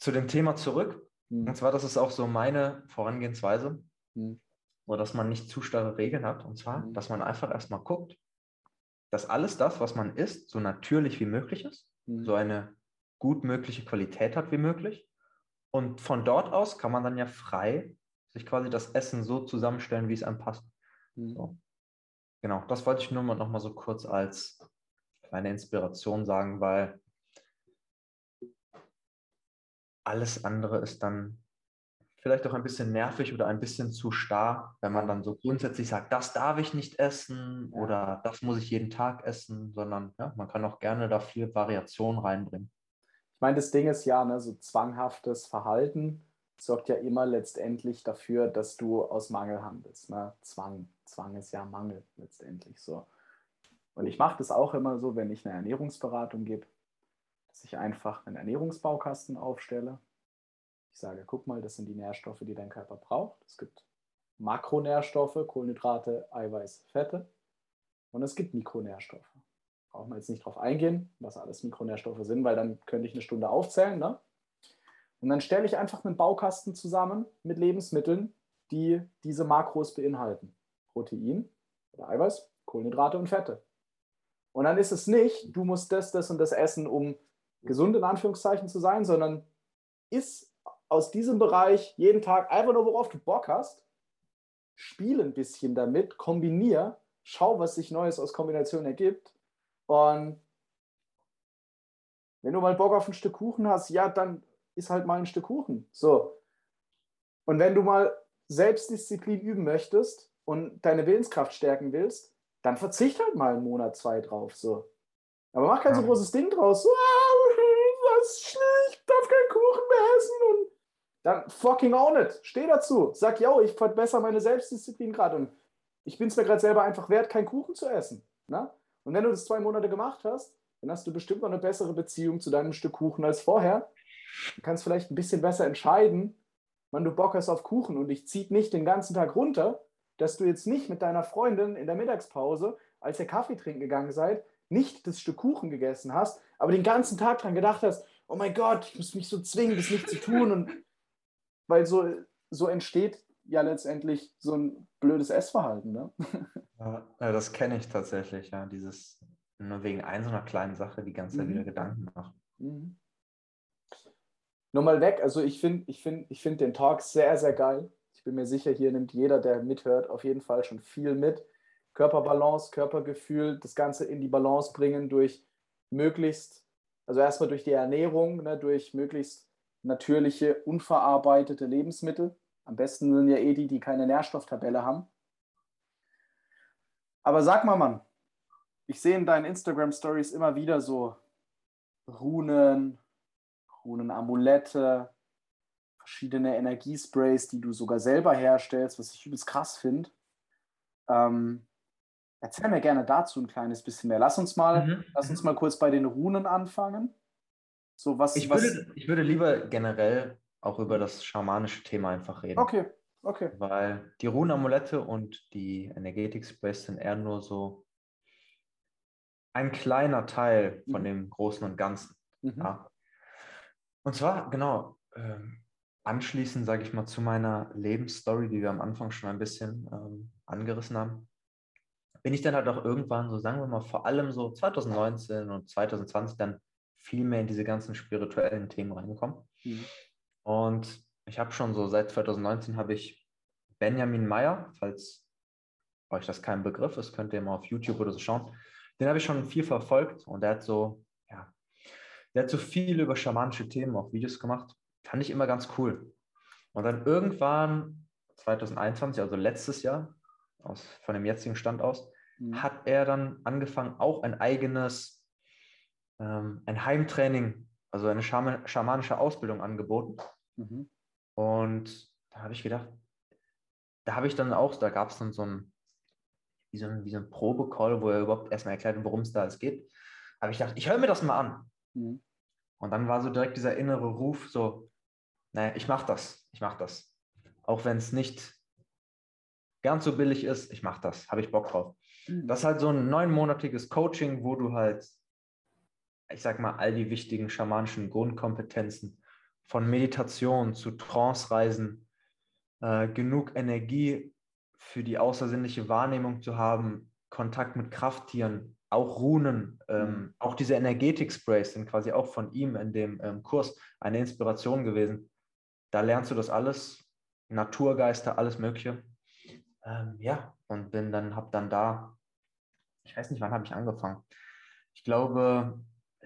Zu dem Thema zurück. Hm. Und zwar, das ist auch so meine Vorangehensweise, hm. So dass man nicht zu starre Regeln hat. Und zwar, hm. dass man einfach erstmal guckt, dass alles das, was man isst, so natürlich wie möglich ist, hm. so eine gut mögliche Qualität hat wie möglich. Und von dort aus kann man dann ja frei sich quasi das Essen so zusammenstellen, wie es einem passt. Mhm. So. Genau, das wollte ich nur mal noch mal so kurz als kleine Inspiration sagen, weil alles andere ist dann vielleicht auch ein bisschen nervig oder ein bisschen zu starr, wenn man dann so grundsätzlich sagt, das darf ich nicht essen oder das muss ich jeden Tag essen, sondern ja, man kann auch gerne da viel Variation reinbringen. Ich meine, das Ding ist ja, ne, so zwanghaftes Verhalten sorgt ja immer letztendlich dafür, dass du aus Mangel handelst. Ne? Zwang, Zwang ist ja Mangel letztendlich so. Und ich mache das auch immer so, wenn ich eine Ernährungsberatung gebe, dass ich einfach einen Ernährungsbaukasten aufstelle. Ich sage, guck mal, das sind die Nährstoffe, die dein Körper braucht. Es gibt Makronährstoffe, Kohlenhydrate, Eiweiß, Fette. Und es gibt Mikronährstoffe brauchen wir jetzt nicht drauf eingehen, was alles Mikronährstoffe sind, weil dann könnte ich eine Stunde aufzählen. Ne? Und dann stelle ich einfach einen Baukasten zusammen mit Lebensmitteln, die diese Makros beinhalten. Protein oder Eiweiß, Kohlenhydrate und Fette. Und dann ist es nicht, du musst das, das und das essen, um gesund in Anführungszeichen zu sein, sondern ist aus diesem Bereich jeden Tag einfach nur, worauf du Bock hast, spiel ein bisschen damit, kombinier, schau, was sich Neues aus Kombination ergibt und wenn du mal Bock auf ein Stück Kuchen hast, ja, dann ist halt mal ein Stück Kuchen. So. Und wenn du mal Selbstdisziplin üben möchtest und deine Willenskraft stärken willst, dann verzicht halt mal einen Monat, zwei drauf. So. Aber mach kein ja. so großes Ding draus. So, ah, was schlecht, darf keinen Kuchen mehr essen. Und dann fucking own it. Steh dazu. Sag, yo, ich verbessere meine Selbstdisziplin gerade. Und ich bin es mir gerade selber einfach wert, keinen Kuchen zu essen. Na? Und wenn du das zwei Monate gemacht hast, dann hast du bestimmt noch eine bessere Beziehung zu deinem Stück Kuchen als vorher. Du kannst vielleicht ein bisschen besser entscheiden, wann du Bock hast auf Kuchen und dich zieht nicht den ganzen Tag runter, dass du jetzt nicht mit deiner Freundin in der Mittagspause, als ihr Kaffee trinken gegangen seid, nicht das Stück Kuchen gegessen hast, aber den ganzen Tag dran gedacht hast, oh mein Gott, ich muss mich so zwingen, das nicht zu tun. Und weil so, so entsteht ja letztendlich so ein blödes Essverhalten. Ne? Ja, das kenne ich tatsächlich, ja. Dieses nur wegen einer kleinen Sache die ganze Zeit mhm. wieder Gedanken machen. Mhm. Nur mal weg, also ich finde ich find, ich find den Talk sehr, sehr geil. Ich bin mir sicher, hier nimmt jeder, der mithört, auf jeden Fall schon viel mit. Körperbalance, Körpergefühl, das Ganze in die Balance bringen durch möglichst, also erstmal durch die Ernährung, ne, durch möglichst natürliche, unverarbeitete Lebensmittel. Am besten sind ja eh die, die keine Nährstofftabelle haben. Aber sag mal, Mann, ich sehe in deinen Instagram-Stories immer wieder so Runen, Runen-Amulette, verschiedene Energiesprays, die du sogar selber herstellst, was ich übelst krass finde. Ähm, erzähl mir gerne dazu ein kleines bisschen mehr. Lass uns mal, mhm. lass uns mal kurz bei den Runen anfangen. So was, ich, was würde, ich würde lieber generell auch über das schamanische Thema einfach reden. Okay, Okay. Weil die Runenamulette und die Energetic Sprays sind eher nur so ein kleiner Teil von mhm. dem Großen und Ganzen. Mhm. Ja. Und zwar, genau, ähm, anschließend, sage ich mal, zu meiner Lebensstory, die wir am Anfang schon ein bisschen ähm, angerissen haben, bin ich dann halt auch irgendwann, so sagen wir mal, vor allem so 2019 und 2020 dann viel mehr in diese ganzen spirituellen Themen reingekommen. Mhm. Und ich habe schon so seit 2019 habe ich Benjamin Meyer, falls euch das kein Begriff ist, könnt ihr mal auf YouTube oder so schauen. Den habe ich schon viel verfolgt und der hat so, ja, der hat so viel über schamanische Themen, auch Videos gemacht. Fand ich immer ganz cool. Und dann irgendwann 2021, also letztes Jahr, aus, von dem jetzigen Stand aus, mhm. hat er dann angefangen, auch ein eigenes, ähm, ein Heimtraining, also eine schamanische Ausbildung angeboten. Mhm. Und da habe ich gedacht, da habe ich dann auch, da gab es dann so ein, wie so ein, wie so ein Probecall, wo er überhaupt erstmal erklärt, worum es da alles geht. Habe ich gedacht, ich höre mir das mal an. Mhm. Und dann war so direkt dieser innere Ruf, so, naja, ich mache das, ich mache das. Auch wenn es nicht ganz so billig ist, ich mache das, habe ich Bock drauf. Mhm. Das ist halt so ein neunmonatiges Coaching, wo du halt, ich sag mal, all die wichtigen schamanischen Grundkompetenzen von Meditation zu Trance-Reisen, äh, genug Energie für die außersinnliche Wahrnehmung zu haben, Kontakt mit Krafttieren, auch Runen, ähm, mhm. auch diese Energetik-Sprays sind quasi auch von ihm in dem ähm, Kurs eine Inspiration gewesen. Da lernst du das alles, Naturgeister, alles Mögliche. Ähm, ja, und bin dann, habe dann da, ich weiß nicht, wann habe ich angefangen. Ich glaube,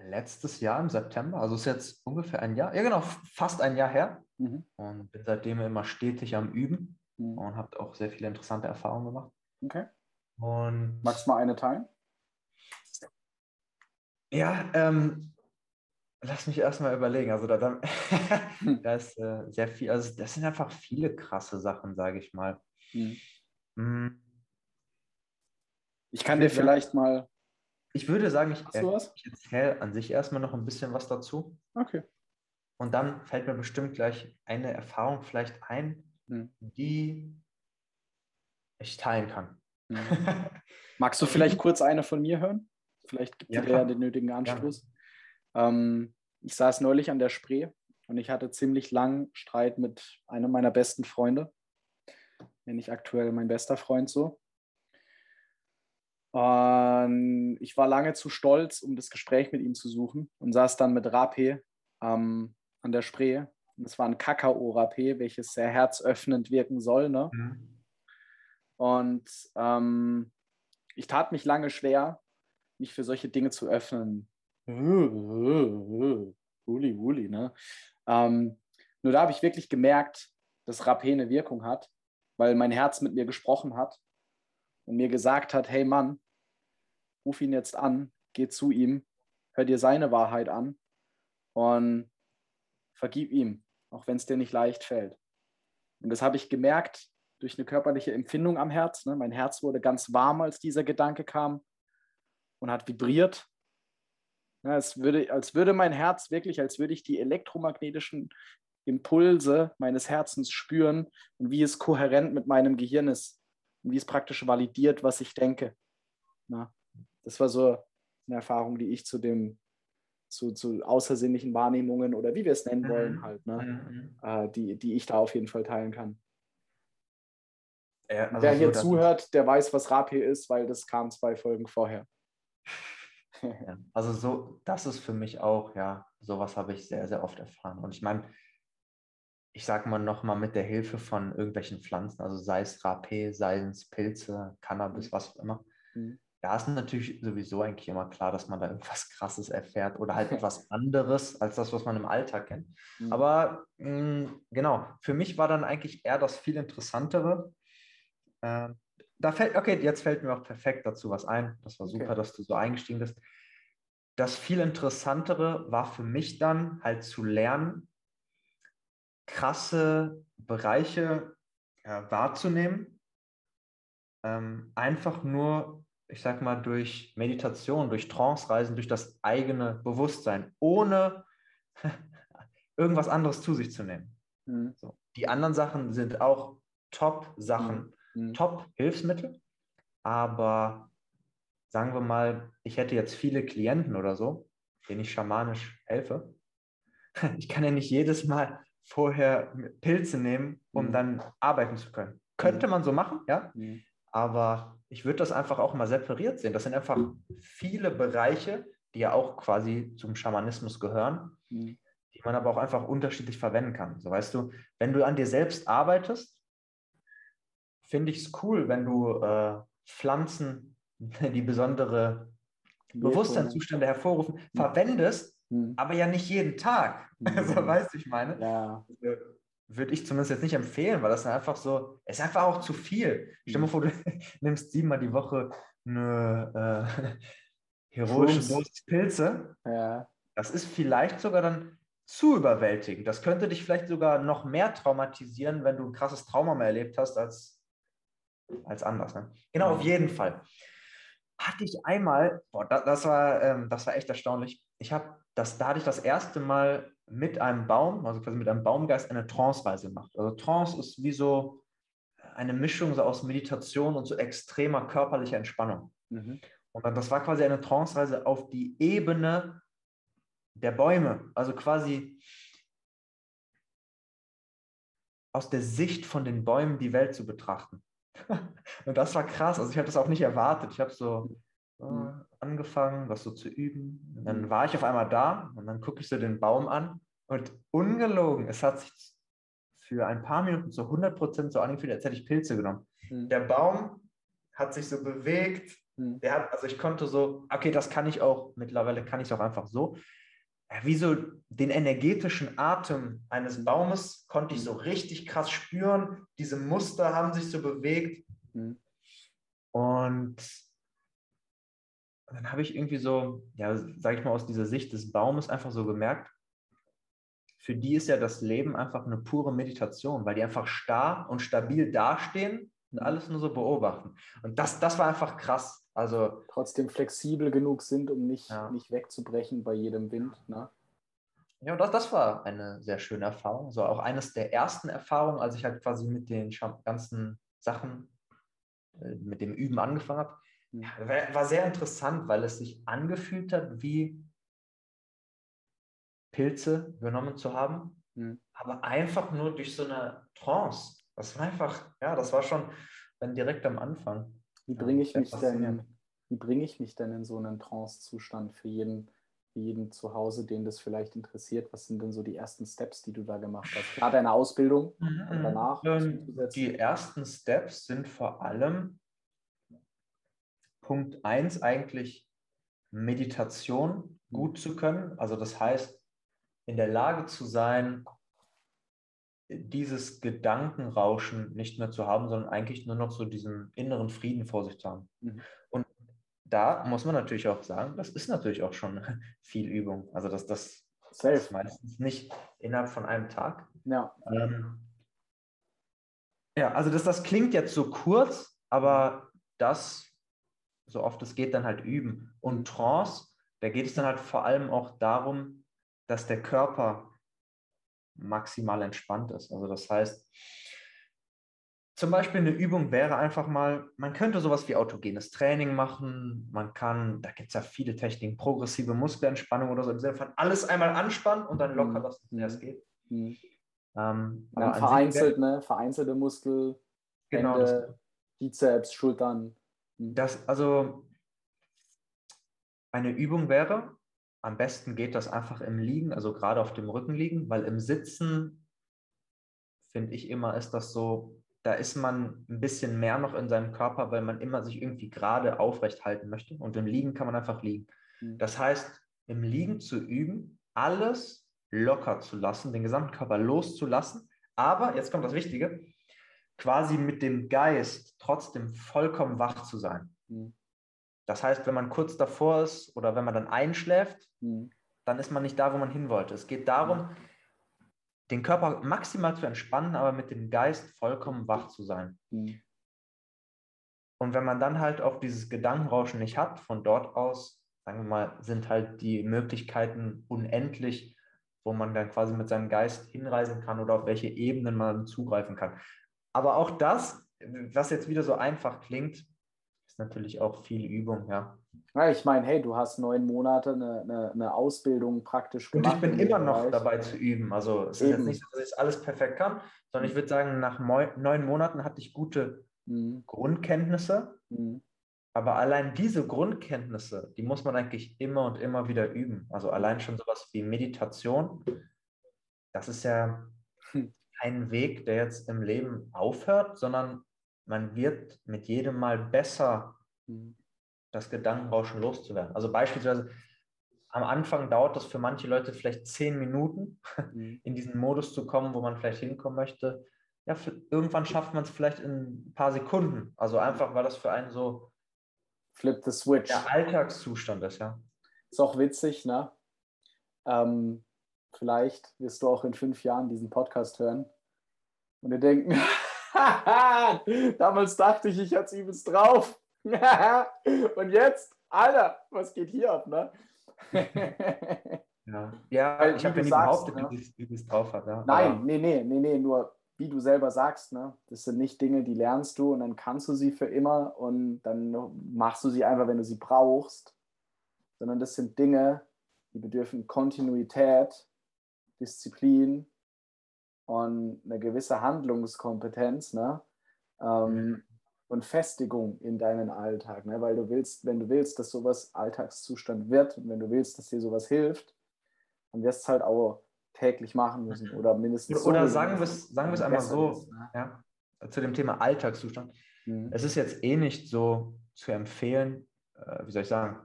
letztes Jahr im September, also ist jetzt ungefähr ein Jahr, ja genau, fast ein Jahr her. Mhm. Und bin seitdem immer stetig am Üben mhm. und habe auch sehr viele interessante Erfahrungen gemacht. Okay. Und Magst du mal eine teilen? Ja, ähm, lass mich erstmal überlegen. Also da, da, da ist äh, sehr viel, also das sind einfach viele krasse Sachen, sage ich mal. Mhm. mhm. Ich kann dir vielleicht mal ich würde sagen, ich, ich erzähle an sich erstmal noch ein bisschen was dazu. Okay. Und dann fällt mir bestimmt gleich eine Erfahrung vielleicht ein, hm. die ich teilen kann. Hm. Magst du vielleicht kurz eine von mir hören? Vielleicht gibt ja, dir ja den nötigen Anstoß. Ja. Ähm, ich saß neulich an der Spree und ich hatte ziemlich lang Streit mit einem meiner besten Freunde. Nenne ich aktuell mein bester Freund so. Und ich war lange zu stolz, um das Gespräch mit ihm zu suchen und saß dann mit Rapé ähm, an der Spree. Und das war ein Kakao-Rapé, welches sehr herzöffnend wirken soll. Ne? Mhm. Und ähm, ich tat mich lange schwer, mich für solche Dinge zu öffnen. Wuli, wuli, ne? Ähm, nur da habe ich wirklich gemerkt, dass Rapé eine Wirkung hat, weil mein Herz mit mir gesprochen hat und mir gesagt hat, hey Mann, ruf ihn jetzt an, geh zu ihm, hör dir seine Wahrheit an und vergib ihm, auch wenn es dir nicht leicht fällt. Und das habe ich gemerkt durch eine körperliche Empfindung am Herz. Ne? Mein Herz wurde ganz warm, als dieser Gedanke kam und hat vibriert. Ja, es würde, als würde mein Herz wirklich, als würde ich die elektromagnetischen Impulse meines Herzens spüren und wie es kohärent mit meinem Gehirn ist und wie es praktisch validiert, was ich denke. Ja das war so eine Erfahrung, die ich zu dem, zu, zu außersinnlichen Wahrnehmungen oder wie wir es nennen wollen, mhm. halt, ne? Mhm. Äh, die, die ich da auf jeden Fall teilen kann. Ja, also Wer hier so, zuhört, der weiß, was Rapi ist, weil das kam zwei Folgen vorher. ja, also so, das ist für mich auch, ja, sowas habe ich sehr, sehr oft erfahren. Und ich meine, ich sage mal nochmal mit der Hilfe von irgendwelchen Pflanzen, also sei es Rapé, sei es Pilze, Cannabis, mhm. was auch immer, mhm da ist natürlich sowieso eigentlich immer klar, dass man da irgendwas Krasses erfährt oder halt etwas anderes als das, was man im Alltag kennt. Mhm. Aber mh, mm, genau, für mich war dann eigentlich eher das viel Interessantere. Äh, da fällt, okay, jetzt fällt mir auch perfekt dazu was ein. Das war super, okay. dass du so eingestiegen bist. Das viel Interessantere war für mich dann halt zu lernen, krasse Bereiche ja, wahrzunehmen. Ähm, einfach nur ich sag mal, durch Meditation, durch Trance-Reisen, durch das eigene Bewusstsein, ohne irgendwas anderes zu sich zu nehmen. Mhm. So. Die anderen Sachen sind auch Top-Sachen, mhm. mhm. Top-Hilfsmittel, aber sagen wir mal, ich hätte jetzt viele Klienten oder so, denen ich schamanisch helfe. Ich kann ja nicht jedes Mal vorher Pilze nehmen, um mhm. dann arbeiten zu können. Könnte mhm. man so machen, ja, mhm. Aber ich würde das einfach auch mal separiert sehen. Das sind einfach viele Bereiche, die ja auch quasi zum Schamanismus gehören, mhm. die man aber auch einfach unterschiedlich verwenden kann. So weißt du, wenn du an dir selbst arbeitest, finde ich es cool, wenn du äh, Pflanzen, die besondere Bewusstseinszustände hervorrufen, mhm. verwendest, mhm. aber ja nicht jeden Tag. Mhm. so weißt du, ich meine. Ja. Würde ich zumindest jetzt nicht empfehlen, weil das einfach so, es ist einfach auch zu viel. Stell dir mal mhm. vor, du nimmst siebenmal die Woche eine äh, heroische Dosis Pilze. Ja. Das ist vielleicht sogar dann zu überwältigend. Das könnte dich vielleicht sogar noch mehr traumatisieren, wenn du ein krasses Trauma mehr erlebt hast, als als anders. Ne? Genau, auf jeden Fall. Hatte ich einmal, boah, das, das war, ähm, das war echt erstaunlich. Ich habe das, da hatte ich das erste Mal mit einem Baum, also quasi mit einem Baumgeist, eine Trance-Reise gemacht. Also Trance ist wie so eine Mischung so aus Meditation und so extremer körperlicher Entspannung. Mhm. Und das war quasi eine Trance-Reise auf die Ebene der Bäume. Also quasi aus der Sicht von den Bäumen die Welt zu betrachten. und das war krass. Also ich habe das auch nicht erwartet. Ich habe so äh, angefangen, das so zu üben. Und dann war ich auf einmal da und dann gucke ich so den Baum an und ungelogen, es hat sich für ein paar Minuten zu 100 Prozent so angefühlt, als hätte ich Pilze genommen. Mhm. Der Baum hat sich so bewegt. Mhm. Der hat, also ich konnte so, okay, das kann ich auch, mittlerweile kann ich es auch einfach so wie so den energetischen Atem eines Baumes konnte ich so richtig krass spüren. Diese Muster haben sich so bewegt. Mhm. Und dann habe ich irgendwie so, ja, sage ich mal, aus dieser Sicht des Baumes einfach so gemerkt, für die ist ja das Leben einfach eine pure Meditation, weil die einfach starr und stabil dastehen und alles nur so beobachten. Und das, das war einfach krass. Also trotzdem flexibel genug sind, um nicht, ja. nicht wegzubrechen bei jedem Wind. Ne? Ja, und das, das war eine sehr schöne Erfahrung. So auch eines der ersten Erfahrungen, als ich halt quasi mit den ganzen Sachen, äh, mit dem Üben angefangen habe. Mhm. War, sehr interessant, weil es sich angefühlt hat, wie Pilze genommen zu haben, mhm. aber einfach nur durch so eine Trance. Das war einfach, ja, das war schon dann direkt am Anfang. Wie bringe ich, mich denn, bring ich mich denn in so einen Trance-Zustand für jeden, für jeden zu Hause, den das vielleicht interessiert? Was sind denn so die ersten Steps, die du da gemacht hast? Klar, deine Ausbildung mhm. danach? Ähm, die ersten Steps sind vor allem Punkt 1 eigentlich Meditation gut zu können. Also das heißt, in der Lage zu sein, dieses Gedankenrauschen nicht mehr zu haben, sondern eigentlich nur noch so diesen inneren Frieden vor sich zu haben. Mhm. Und da muss man natürlich auch sagen, das ist natürlich auch schon viel Übung. Also das, das, das ist meistens nicht innerhalb von einem Tag. Ja. Ähm, ja, also das, das klingt jetzt so kurz, aber das, so oft es geht, dann halt üben. Und Trance, da geht es dann halt vor allem auch darum, dass der Körper maximal entspannt ist. Also das heißt, zum Beispiel eine Übung wäre einfach mal, man könnte sowas wie autogenes Training machen, man kann, da gibt es ja viele Techniken, progressive Muskelentspannung oder so, im Sinne von alles einmal anspannen und dann locker mhm. lassen, wie es geht. Mhm. Ähm, vereinzelt, ne? vereinzelte Muskel, genau, Hände, Bizeps, Schultern. Das, also eine Übung wäre, am besten geht das einfach im Liegen, also gerade auf dem Rücken liegen, weil im Sitzen, finde ich immer, ist das so, da ist man ein bisschen mehr noch in seinem Körper, weil man immer sich irgendwie gerade aufrecht halten möchte. Und im Liegen kann man einfach liegen. Mhm. Das heißt, im Liegen zu üben, alles locker zu lassen, den gesamten Körper loszulassen, aber, jetzt kommt das Wichtige, quasi mit dem Geist trotzdem vollkommen wach zu sein. Mhm. Das heißt, wenn man kurz davor ist oder wenn man dann einschläft, mhm. dann ist man nicht da, wo man hin wollte. Es geht darum, den Körper maximal zu entspannen, aber mit dem Geist vollkommen wach zu sein. Mhm. Und wenn man dann halt auch dieses Gedankenrauschen nicht hat, von dort aus, sagen wir mal, sind halt die Möglichkeiten unendlich, wo man dann quasi mit seinem Geist hinreisen kann oder auf welche Ebenen man zugreifen kann. Aber auch das, was jetzt wieder so einfach klingt, ist natürlich auch viel Übung, ja. Ja, ich meine, hey, du hast neun Monate eine, eine, eine Ausbildung praktisch gemacht. Und ich bin immer noch Bereich. dabei zu üben. Also es Eben. ist jetzt nicht so, dass ich alles perfekt kann, sondern ich würde sagen, nach neun Monaten hatte ich gute mhm. Grundkenntnisse. Mhm. Aber allein diese Grundkenntnisse, die muss man eigentlich immer und immer wieder üben. Also allein schon sowas wie Meditation, das ist ja hm. Kein Weg, der jetzt im Leben aufhört, sondern man wird mit jedem Mal besser, mhm. das Gedankenrauschen loszuwerden. Also beispielsweise am Anfang dauert das für manche Leute vielleicht zehn Minuten, mhm. in diesen Modus zu kommen, wo man vielleicht hinkommen möchte. Ja, für, irgendwann schafft man es vielleicht in ein paar Sekunden. Also einfach, weil das für einen so Flip the Switch. Der Alltagszustand ist, ja. Ist auch witzig, ne? Ähm, vielleicht wirst du auch in fünf Jahren diesen Podcast hören und dir denken, Damals dachte ich, ich hatte übelst drauf. Und jetzt, Alter, was geht hier ab, ne? ja, ja ich habe ja nie behauptet, ne? dass ich es drauf hat. Ja. Nein, Aber nee, nee, nee, nee, nur wie du selber sagst, ne? das sind nicht Dinge, die lernst du und dann kannst du sie für immer und dann machst du sie einfach, wenn du sie brauchst, sondern das sind Dinge, die bedürfen Kontinuität, Disziplin und eine gewisse Handlungskompetenz ne? Ähm, mhm. und Festigung in deinen Alltag, ne? weil du willst, wenn du willst, dass sowas Alltagszustand wird und wenn du willst, dass dir sowas hilft, dann wirst du halt auch täglich machen müssen oder mindestens. Oder, so sagen wir es sagen einmal so, ist, ne? ja, zu dem Thema Alltagszustand. Mhm. Es ist jetzt eh nicht so zu empfehlen, äh, wie soll ich sagen,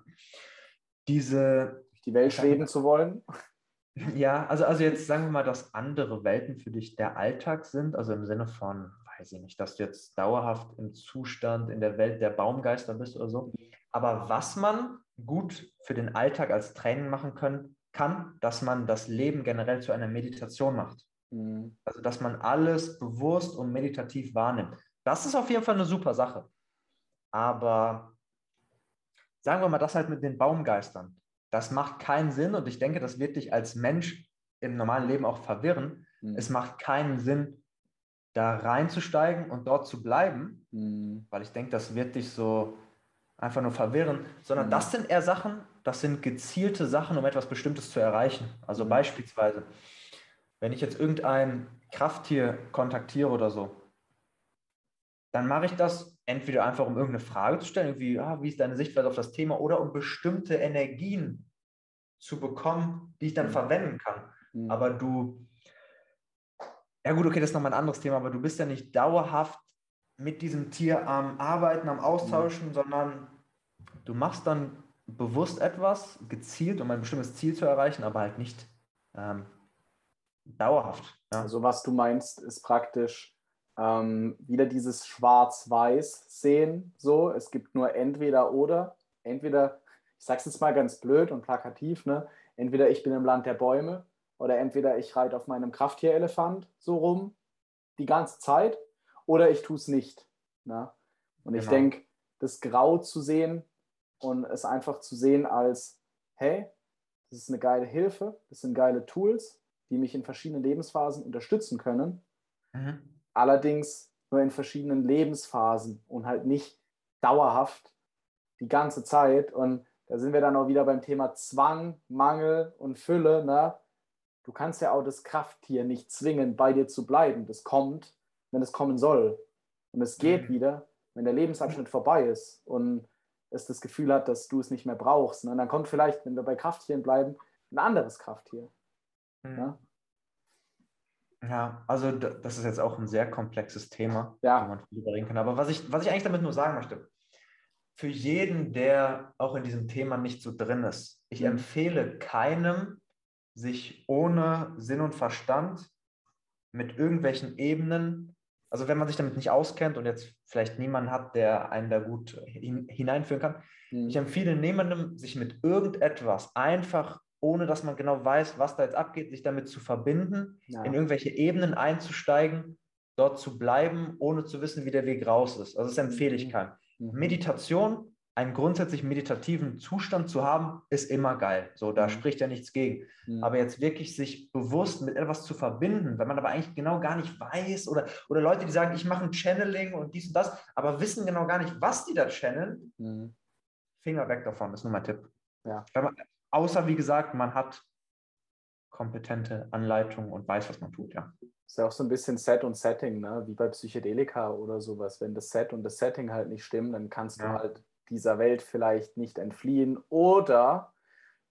diese. Die Welt schweben zu wollen. Ja, also, also jetzt sagen wir mal, dass andere Welten für dich der Alltag sind, also im Sinne von, weiß ich nicht, dass du jetzt dauerhaft im Zustand in der Welt der Baumgeister bist oder so. Aber was man gut für den Alltag als Training machen können, kann, dass man das Leben generell zu einer Meditation macht. Mhm. Also, dass man alles bewusst und meditativ wahrnimmt. Das ist auf jeden Fall eine super Sache. Aber sagen wir mal, das halt mit den Baumgeistern. Das macht keinen Sinn und ich denke, das wird dich als Mensch im normalen Leben auch verwirren. Mhm. Es macht keinen Sinn, da reinzusteigen und dort zu bleiben, mhm. weil ich denke, das wird dich so einfach nur verwirren, sondern mhm. das sind eher Sachen, das sind gezielte Sachen, um etwas Bestimmtes zu erreichen. Also mhm. beispielsweise, wenn ich jetzt irgendein Krafttier kontaktiere oder so, dann mache ich das entweder einfach, um irgendeine Frage zu stellen, irgendwie, ah, wie ist deine Sichtweise auf das Thema, oder um bestimmte Energien zu bekommen, die ich dann mhm. verwenden kann. Mhm. Aber du, ja gut, okay, das ist nochmal ein anderes Thema, aber du bist ja nicht dauerhaft mit diesem Tier am Arbeiten, am Austauschen, mhm. sondern du machst dann bewusst etwas, gezielt, um ein bestimmtes Ziel zu erreichen, aber halt nicht ähm, dauerhaft. Ja. Also was du meinst, ist praktisch ähm, wieder dieses Schwarz-Weiß sehen. So, es gibt nur entweder oder. Entweder, ich sage es jetzt mal ganz blöd und plakativ, ne? entweder ich bin im Land der Bäume oder entweder ich reite auf meinem Krafttierelefant so rum die ganze Zeit oder ich tue es nicht. Ne? Und genau. ich denke, das Grau zu sehen und es einfach zu sehen als, hey, das ist eine geile Hilfe, das sind geile Tools, die mich in verschiedenen Lebensphasen unterstützen können. Mhm. Allerdings nur in verschiedenen Lebensphasen und halt nicht dauerhaft die ganze Zeit. Und da sind wir dann auch wieder beim Thema Zwang, Mangel und Fülle. Ne? Du kannst ja auch das Krafttier nicht zwingen, bei dir zu bleiben. Das kommt, wenn es kommen soll. Und es geht mhm. wieder, wenn der Lebensabschnitt vorbei ist. Und es das Gefühl hat, dass du es nicht mehr brauchst. Und dann kommt vielleicht, wenn wir bei Krafttieren bleiben, ein anderes Krafttier. Mhm. Ja? Ja? also das ist jetzt auch ein sehr komplexes Thema, ja. wo man viel reden kann. Aber was ich, was ich eigentlich damit nur sagen möchte, für jeden, der auch in diesem Thema nicht so drin ist, ich mhm. empfehle keinem, sich ohne Sinn und Verstand mit irgendwelchen Ebenen also wenn man sich damit nicht auskennt und jetzt vielleicht niemanden hat, der einen da gut hin, hineinführen kann, mhm. ich empfehle niemandem, sich mit irgendetwas einfach, ohne dass man genau weiß, was da jetzt abgeht, sich damit zu verbinden, ja. in irgendwelche Ebenen einzusteigen, dort zu bleiben, ohne zu wissen, wie der Weg raus ist. Also das empfehle ich mhm. keinem. Mhm. Meditation einen grundsätzlich meditativen Zustand zu haben, ist immer geil. So, da mhm. spricht ja nichts gegen. Aber jetzt wirklich sich bewusst mit etwas zu verbinden, wenn man aber eigentlich genau gar nicht weiß oder, oder Leute, die sagen, ich mache ein Channeling und dies und das, aber wissen genau gar nicht, was die da channeln. Finger weg davon, ist nur mein Tipp. Ja. Außer, wie gesagt, man hat kompetente Anleitung und weiß, was man tut, ja. Ist ja auch so ein bisschen Set und Setting, ne? wie bei Psychedelika oder sowas. Wenn das Set und das Setting halt nicht stimmen, dann kannst ja. du halt dieser Welt vielleicht nicht entfliehen oder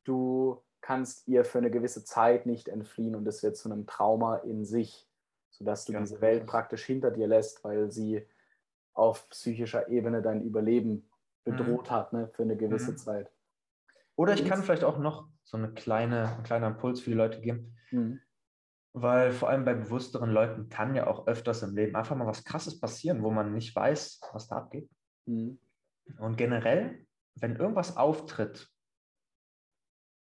du kannst ihr für eine gewisse Zeit nicht entfliehen und es wird zu einem Trauma in sich, sodass du ja. diese Welt praktisch hinter dir lässt, weil sie auf psychischer Ebene dein Überleben bedroht mhm. hat ne, für eine gewisse mhm. Zeit. Oder ich kann vielleicht auch noch so eine kleine, einen kleinen Impuls für die Leute geben. Mhm. Weil vor allem bei bewussteren Leuten kann ja auch öfters im Leben einfach mal was Krasses passieren, wo man nicht weiß, was da abgeht. Mhm. Und generell, wenn irgendwas auftritt,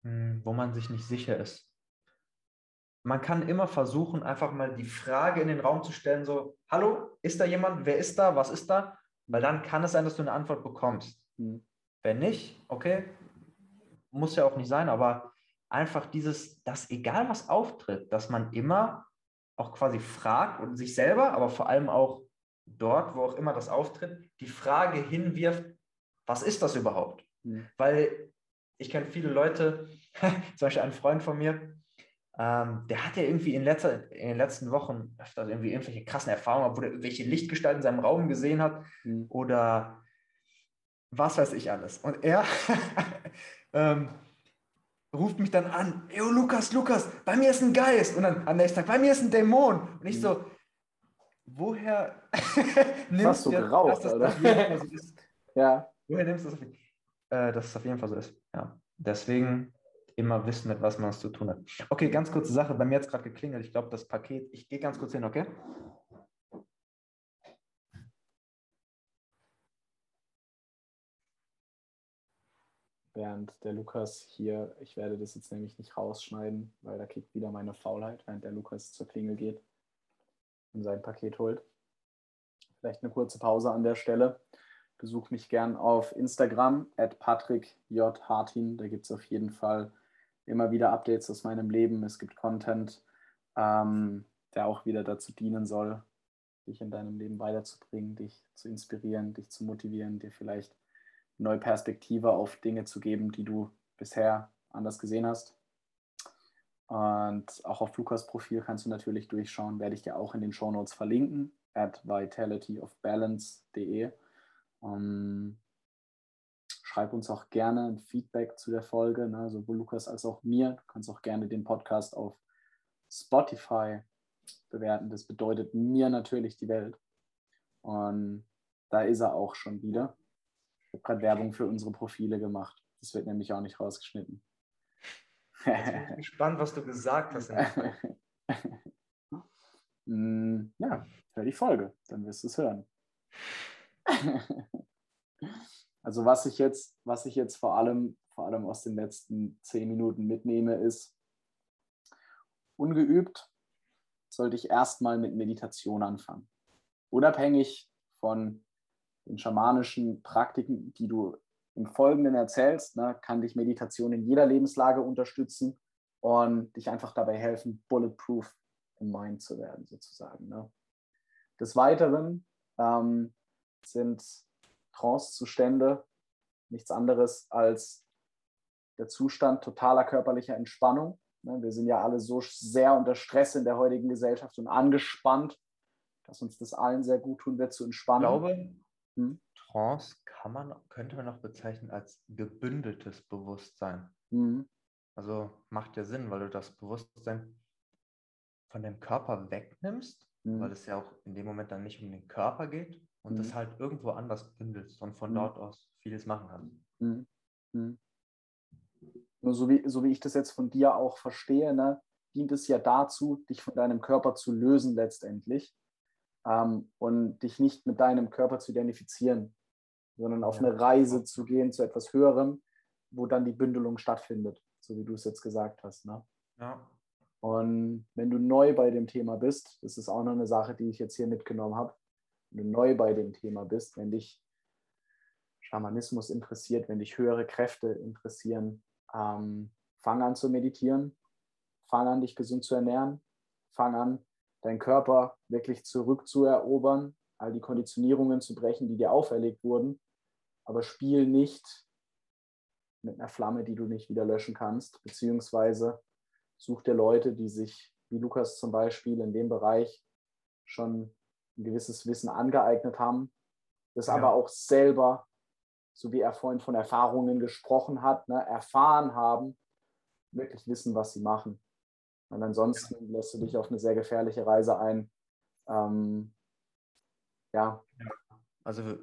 hm, wo man sich nicht sicher ist, man kann immer versuchen, einfach mal die Frage in den Raum zu stellen, so, hallo, ist da jemand? Wer ist da? Was ist da? Weil dann kann es sein, dass du eine Antwort bekommst. Mhm. Wenn nicht, okay, muss ja auch nicht sein, aber einfach dieses, dass egal was auftritt, dass man immer auch quasi fragt und sich selber, aber vor allem auch dort, wo auch immer das auftritt, die Frage hinwirft, was ist das überhaupt? Mhm. Weil ich kenne viele Leute, zum Beispiel ein Freund von mir, ähm, der hat ja irgendwie in, letzter, in den letzten Wochen öfter irgendwie irgendwelche krassen Erfahrungen, wo er irgendwelche Lichtgestalten in seinem Raum gesehen hat mhm. oder was weiß ich alles. Und er ähm, ruft mich dann an, Ey, Lukas, Lukas, bei mir ist ein Geist. Und dann am nächsten Tag, bei mir ist ein Dämon. Und ich mhm. so, woher nimmst du geraucht, das, das so ja. Woher nimmst du das? Äh, dass es auf jeden Fall so ist. Ja. Deswegen immer wissen, mit was man es zu tun hat. Okay, ganz kurze Sache. Bei mir hat es gerade geklingelt. Ich glaube, das Paket, ich gehe ganz kurz hin, okay? Während der Lukas hier, ich werde das jetzt nämlich nicht rausschneiden, weil da kriegt wieder meine Faulheit, während der Lukas zur Klingel geht und sein Paket holt. Vielleicht eine kurze Pause an der Stelle. Besuch mich gern auf Instagram at Patrick J. Hartin. Da gibt es auf jeden Fall immer wieder Updates aus meinem Leben. Es gibt Content, ähm, der auch wieder dazu dienen soll, dich in deinem Leben weiterzubringen, dich zu inspirieren, dich zu motivieren, dir vielleicht neue Perspektive auf Dinge zu geben, die du bisher anders gesehen hast. Und auch auf Lukas Profil kannst du natürlich durchschauen, werde ich dir auch in den Show Notes verlinken, at vitalityofbalance.de. Um, Schreib uns auch gerne ein Feedback zu der Folge, ne, sowohl Lukas als auch mir. Du kannst auch gerne den Podcast auf Spotify bewerten. Das bedeutet mir natürlich die Welt. Und da ist er auch schon wieder. Ich habe gerade Werbung für unsere Profile gemacht. Das wird nämlich auch nicht rausgeschnitten. Jetzt bin ich gespannt, was du gesagt hast. Mm, ja, hör die Folge, dann wirst du es hören. Also was ich jetzt, was ich jetzt vor allem, vor allem aus den letzten zehn Minuten mitnehme, ist, ungeübt sollte ich erstmal mit Meditation anfangen. Unabhängig von den schamanischen Praktiken, die du im Folgenden erzählst, ne, kann dich Meditation in jeder Lebenslage unterstützen und dich einfach dabei helfen, bulletproof im Mind zu werden, sozusagen. Ne. Des Weiteren ähm, sind Trance-Zustände nichts anderes als der Zustand totaler körperlicher Entspannung. Ne, wir sind ja alle so sehr unter Stress in der heutigen Gesellschaft und angespannt, dass uns das allen sehr gut tun wird zu entspannen. Ich glaube, hm? Trance kann man, könnte man noch bezeichnen als gebündeltes Bewusstsein. Mhm. Also macht ja Sinn, weil du das Bewusstsein von dem Körper wegnimmst, mhm. weil es ja auch in dem Moment dann nicht um den Körper geht, und mhm. das halt irgendwo anders bündelst und von mhm. dort aus vieles machen kannst. Nur so wie, so wie ich das jetzt von dir auch verstehe, ne, dient es ja dazu, dich von deinem Körper zu lösen letztendlich ähm, und dich nicht mit deinem Körper zu identifizieren, sondern auf ja. eine Reise zu gehen zu etwas Höherem, wo dann die Bündelung stattfindet, so wie du es jetzt gesagt hast. Ne? Ja. Und wenn du neu bei dem Thema bist, das ist auch noch eine Sache, die ich jetzt hier mitgenommen habe, wenn du neu bei dem Thema bist, wenn dich Schamanismus interessiert, wenn dich höhere Kräfte interessieren, ähm, fang an zu meditieren, fang an, dich gesund zu ernähren, fang an, deinen Körper wirklich zurückzuerobern, all die Konditionierungen zu brechen, die dir auferlegt wurden, aber spiel nicht mit einer Flamme, die du nicht wieder löschen kannst, beziehungsweise such dir Leute, die sich, wie Lukas zum Beispiel, in dem Bereich schon ein gewisses Wissen angeeignet haben, das ja. aber auch selber, so wie er vorhin von Erfahrungen gesprochen hat, ne, erfahren haben, wirklich wissen, was sie machen. Und ansonsten lässt du dich auf eine sehr gefährliche Reise ein. Ähm, ja. Also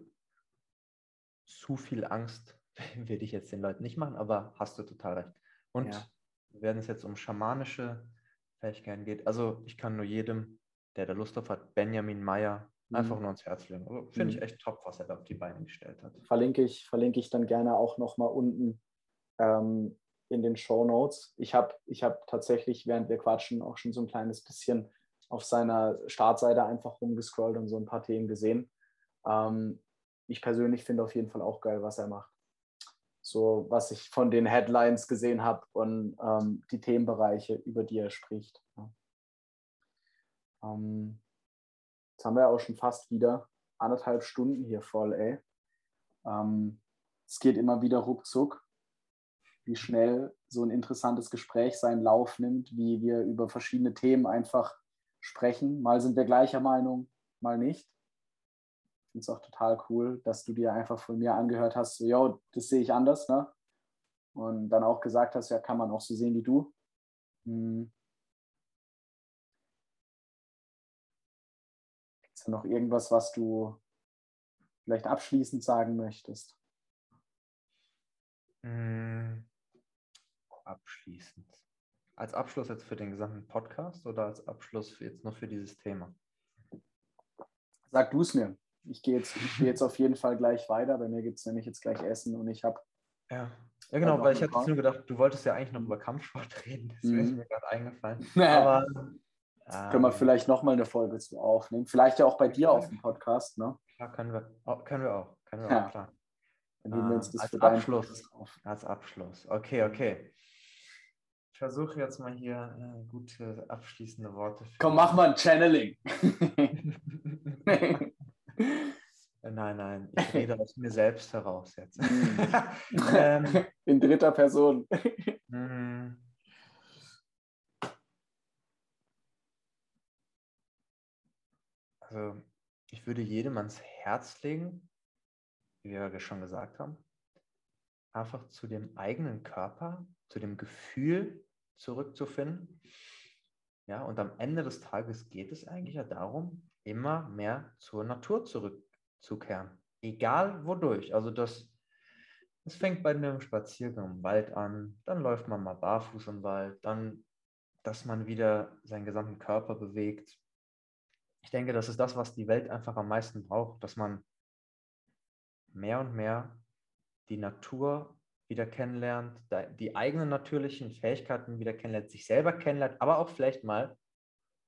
zu viel Angst würde ich jetzt den Leuten nicht machen, aber hast du total recht. Und ja. wenn es jetzt um schamanische Fähigkeiten geht, also ich kann nur jedem der da Lust drauf hat, Benjamin Meyer, einfach mhm. nur ans Herz legen. Also, Finde ich mhm. echt top, was er da auf die Beine gestellt hat. Verlinke ich, verlinke ich dann gerne auch nochmal unten. Ähm, in den Show Notes. Ich habe ich hab tatsächlich, während wir quatschen, auch schon so ein kleines bisschen auf seiner Startseite einfach rumgescrollt und so ein paar Themen gesehen. Ähm, ich persönlich finde auf jeden Fall auch geil, was er macht. So, was ich von den Headlines gesehen habe und ähm, die Themenbereiche, über die er spricht. Ja. Ähm, jetzt haben wir ja auch schon fast wieder anderthalb Stunden hier voll, ey. Ähm, es geht immer wieder ruckzuck, wie schnell so ein interessantes Gespräch seinen Lauf nimmt, wie wir über verschiedene Themen einfach sprechen. Mal sind wir gleicher Meinung, mal nicht. Ich finde es auch total cool, dass du dir einfach von mir angehört hast, so, yo, das sehe ich anders, ne? Und dann auch gesagt hast, ja, kann man auch so sehen wie du. Hm. Gibt es noch irgendwas, was du vielleicht abschließend sagen möchtest? Mm, abschließend. Als Abschluss jetzt für den gesamten Podcast oder als Abschluss jetzt nur für dieses Thema? Sag du es mir. Ich gehe jetzt, geh jetzt auf jeden Fall gleich weiter. Bei mir gibt es nämlich jetzt gleich Essen und ich habe. Ja. ja, genau, weil ich hatte nur gedacht, du wolltest ja eigentlich noch über Kampfsport reden. Das mhm. ist mir gerade eingefallen. Aber ähm, können wir vielleicht nochmal eine Folge zu aufnehmen. Vielleicht ja auch bei dir auf dem Podcast, ne? Klar, können wir, oh, können wir auch. Können wir ja. auch, klar. Dann nehmen wir uns das als für Abschluss. Auf. Als Abschluss. Okay, okay. Ich versuche jetzt mal hier äh, gute abschließende Worte. Komm, mach mal ein Channeling. nein, nein, ich rede aus mir selbst heraus jetzt. ähm, In dritter Person. Mhm. Also, ich würde jedem ans Herz legen, wie wir schon gesagt haben, einfach zu dem eigenen Körper, zu dem Gefühl zurückzufinden. Ja, und am Ende des Tages geht es eigentlich ja darum, immer mehr zur Natur zurückzukehren. Egal wodurch. Also das, das fängt bei einem Spaziergang im Wald an, dann läuft man mal barfuß im Wald, dann, dass man wieder seinen gesamten Körper bewegt. Ich denke, das ist das, was die Welt einfach am meisten braucht, dass man mehr und mehr die Natur wieder kennenlernt, die eigenen natürlichen Fähigkeiten wieder kennenlernt, sich selber kennenlernt, aber auch vielleicht mal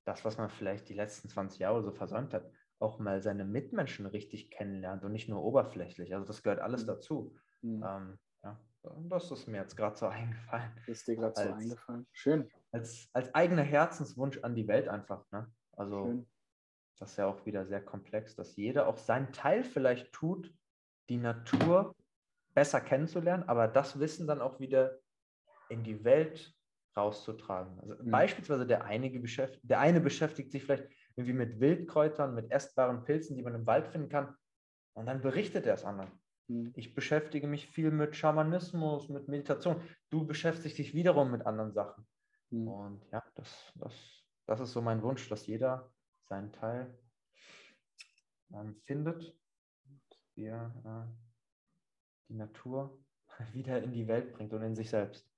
das, was man vielleicht die letzten 20 Jahre so versäumt hat, auch mal seine Mitmenschen richtig kennenlernt und nicht nur oberflächlich. Also das gehört alles mhm. dazu. Mhm. Ähm, ja, das ist mir jetzt gerade so eingefallen. Ist dir gerade so eingefallen. Schön. Als, als eigener Herzenswunsch an die Welt einfach. Ne? Also Schön. das ist ja auch wieder sehr komplex, dass jeder auch seinen Teil vielleicht tut, die Natur besser kennenzulernen, aber das Wissen dann auch wieder in die Welt rauszutragen. Also mhm. Beispielsweise der, einige beschäftigt, der eine beschäftigt sich vielleicht irgendwie mit Wildkräutern, mit essbaren Pilzen, die man im Wald finden kann, und dann berichtet er es anderen. Mhm. Ich beschäftige mich viel mit Schamanismus, mit Meditation. Du beschäftigst dich wiederum mit anderen Sachen. Mhm. Und ja, das, das, das ist so mein Wunsch, dass jeder seinen Teil ähm, findet. Wir äh, die Natur wieder in die Welt bringt und in sich selbst.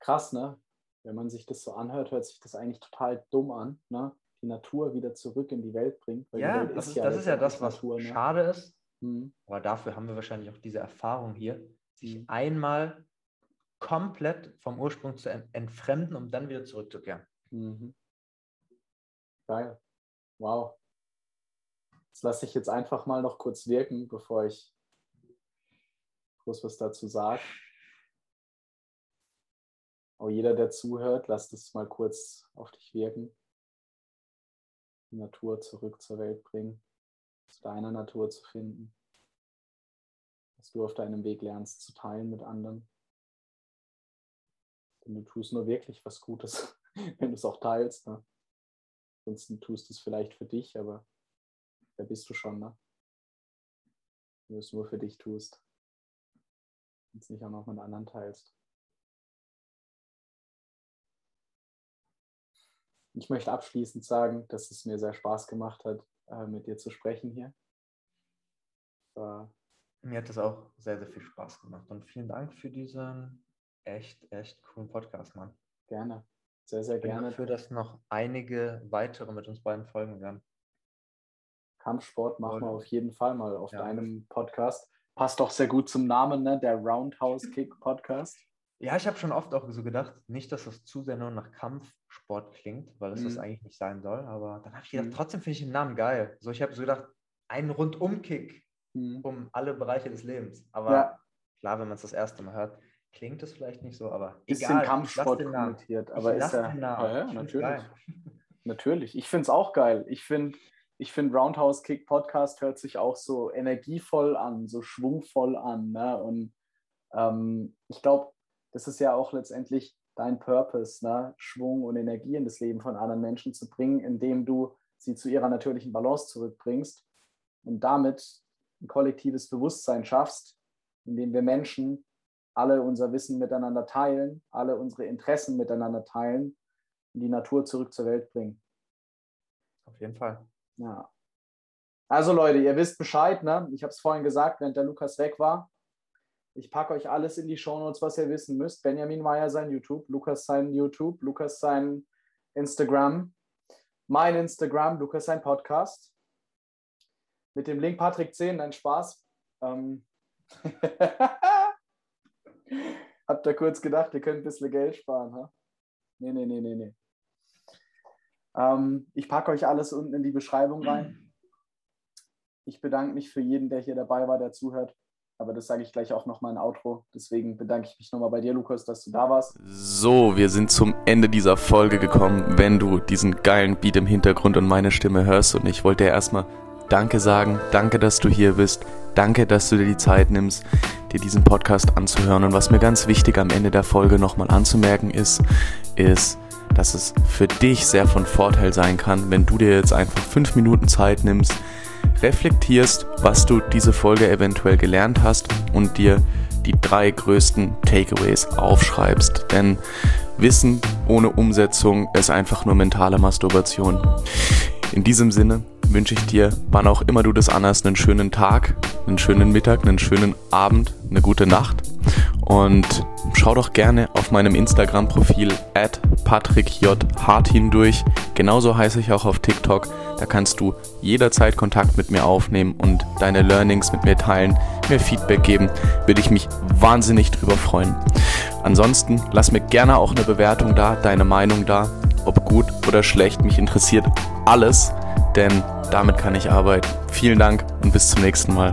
Krass, ne? Wenn man sich das so anhört, hört sich das eigentlich total dumm an, ne? Die Natur wieder zurück in die Welt bringt. ja, Welt das ist, ja, das, ist ja das, was Natur, ne? schade ist. Mhm. Aber dafür haben wir wahrscheinlich auch diese Erfahrung hier, sich mhm. einmal komplett vom Ursprung zu entfremden, um dann wieder zurückzukehren. Mhm. Geil. Wow. Das lasse ich jetzt einfach mal noch kurz wirken, bevor ich groß was dazu sagt. Aber jeder, der zuhört, lasst es mal kurz auf dich wirken. Die Natur zurück zur Welt bringen, zu deiner Natur zu finden. Dass du auf deinem Weg lernst zu teilen mit anderen. Denn du tust nur wirklich was Gutes, wenn du es auch teilst. Ne? Ansonsten tust du es vielleicht für dich, aber wer bist du schon, ne? Wenn du es nur für dich tust es nicht auch noch mit anderen teilst. Ich möchte abschließend sagen, dass es mir sehr Spaß gemacht hat, äh, mit dir zu sprechen hier. Mir hat es auch sehr, sehr viel Spaß gemacht und vielen Dank für diesen echt, echt coolen Podcast, Mann. Gerne, sehr, sehr gerne. Dafür, dass noch einige weitere mit uns beiden folgen werden. Kampfsport machen wir auf jeden Fall mal auf ja. deinem Podcast. Passt doch sehr gut zum Namen, ne? der Roundhouse Kick Podcast. Ja, ich habe schon oft auch so gedacht, nicht, dass das zu sehr nur nach Kampfsport klingt, weil es mhm. das eigentlich nicht sein soll, aber dann habe ich gedacht, mhm. trotzdem finde ich den Namen geil. So, ich habe so gedacht, ein Rundumkick mhm. um alle Bereiche des Lebens. Aber ja. klar, wenn man es das erste Mal hört, klingt es vielleicht nicht so, aber bisschen egal, Kampfsport kommentiert, aber ist ja, ja, ja natürlich. natürlich. Ich finde es auch geil. Ich finde ich finde Roundhouse Kick Podcast hört sich auch so energievoll an, so schwungvoll an. Ne? Und ähm, ich glaube, das ist ja auch letztendlich dein Purpose, ne? Schwung und Energie in das Leben von anderen Menschen zu bringen, indem du sie zu ihrer natürlichen Balance zurückbringst und damit ein kollektives Bewusstsein schaffst, in dem wir Menschen alle unser Wissen miteinander teilen, alle unsere Interessen miteinander teilen und die Natur zurück zur Welt bringen. Auf jeden Fall. Ja. Also Leute, ihr wisst Bescheid, ne? Ich habe es vorhin gesagt, während der Lukas weg war. Ich packe euch alles in die Shownotes, was ihr wissen müsst. Benjamin Meyer sein YouTube, Lukas sein YouTube, Lukas sein Instagram, mein Instagram, Lukas sein Podcast mit dem Link Patrick 10, ein Spaß. Ähm Habt ihr kurz gedacht, ihr könnt ein bisschen Geld sparen, ha? Nee, nee, nee, nee, nee. Ähm, ich packe euch alles unten in die Beschreibung rein. Ich bedanke mich für jeden, der hier dabei war, der zuhört. Aber das sage ich gleich auch nochmal in Outro. Deswegen bedanke ich mich nochmal bei dir, Lukas, dass du da warst. So, wir sind zum Ende dieser Folge gekommen. Wenn du diesen geilen Beat im Hintergrund und meine Stimme hörst und ich wollte dir erstmal Danke sagen. Danke, dass du hier bist. Danke, dass du dir die Zeit nimmst, dir diesen Podcast anzuhören. Und was mir ganz wichtig am Ende der Folge nochmal anzumerken ist, ist, dass es für dich sehr von Vorteil sein kann, wenn du dir jetzt einfach fünf Minuten Zeit nimmst, reflektierst, was du diese Folge eventuell gelernt hast und dir die drei größten Takeaways aufschreibst. Denn Wissen ohne Umsetzung ist einfach nur mentale Masturbation. In diesem Sinne, wünsche ich dir, wann auch immer du das anhast, einen schönen Tag, einen schönen Mittag, einen schönen Abend, eine gute Nacht. Und schau doch gerne auf meinem Instagram-Profil at patrickjhartin durch. Genauso heiße ich auch auf TikTok. Da kannst du jederzeit Kontakt mit mir aufnehmen und deine Learnings mit mir teilen, mir Feedback geben. Würde ich mich wahnsinnig drüber freuen. Ansonsten lass mir gerne auch eine Bewertung da, deine Meinung da, ob gut oder schlecht. Mich interessiert alles, denn damit kann ich arbeiten. Vielen Dank und bis zum nächsten Mal.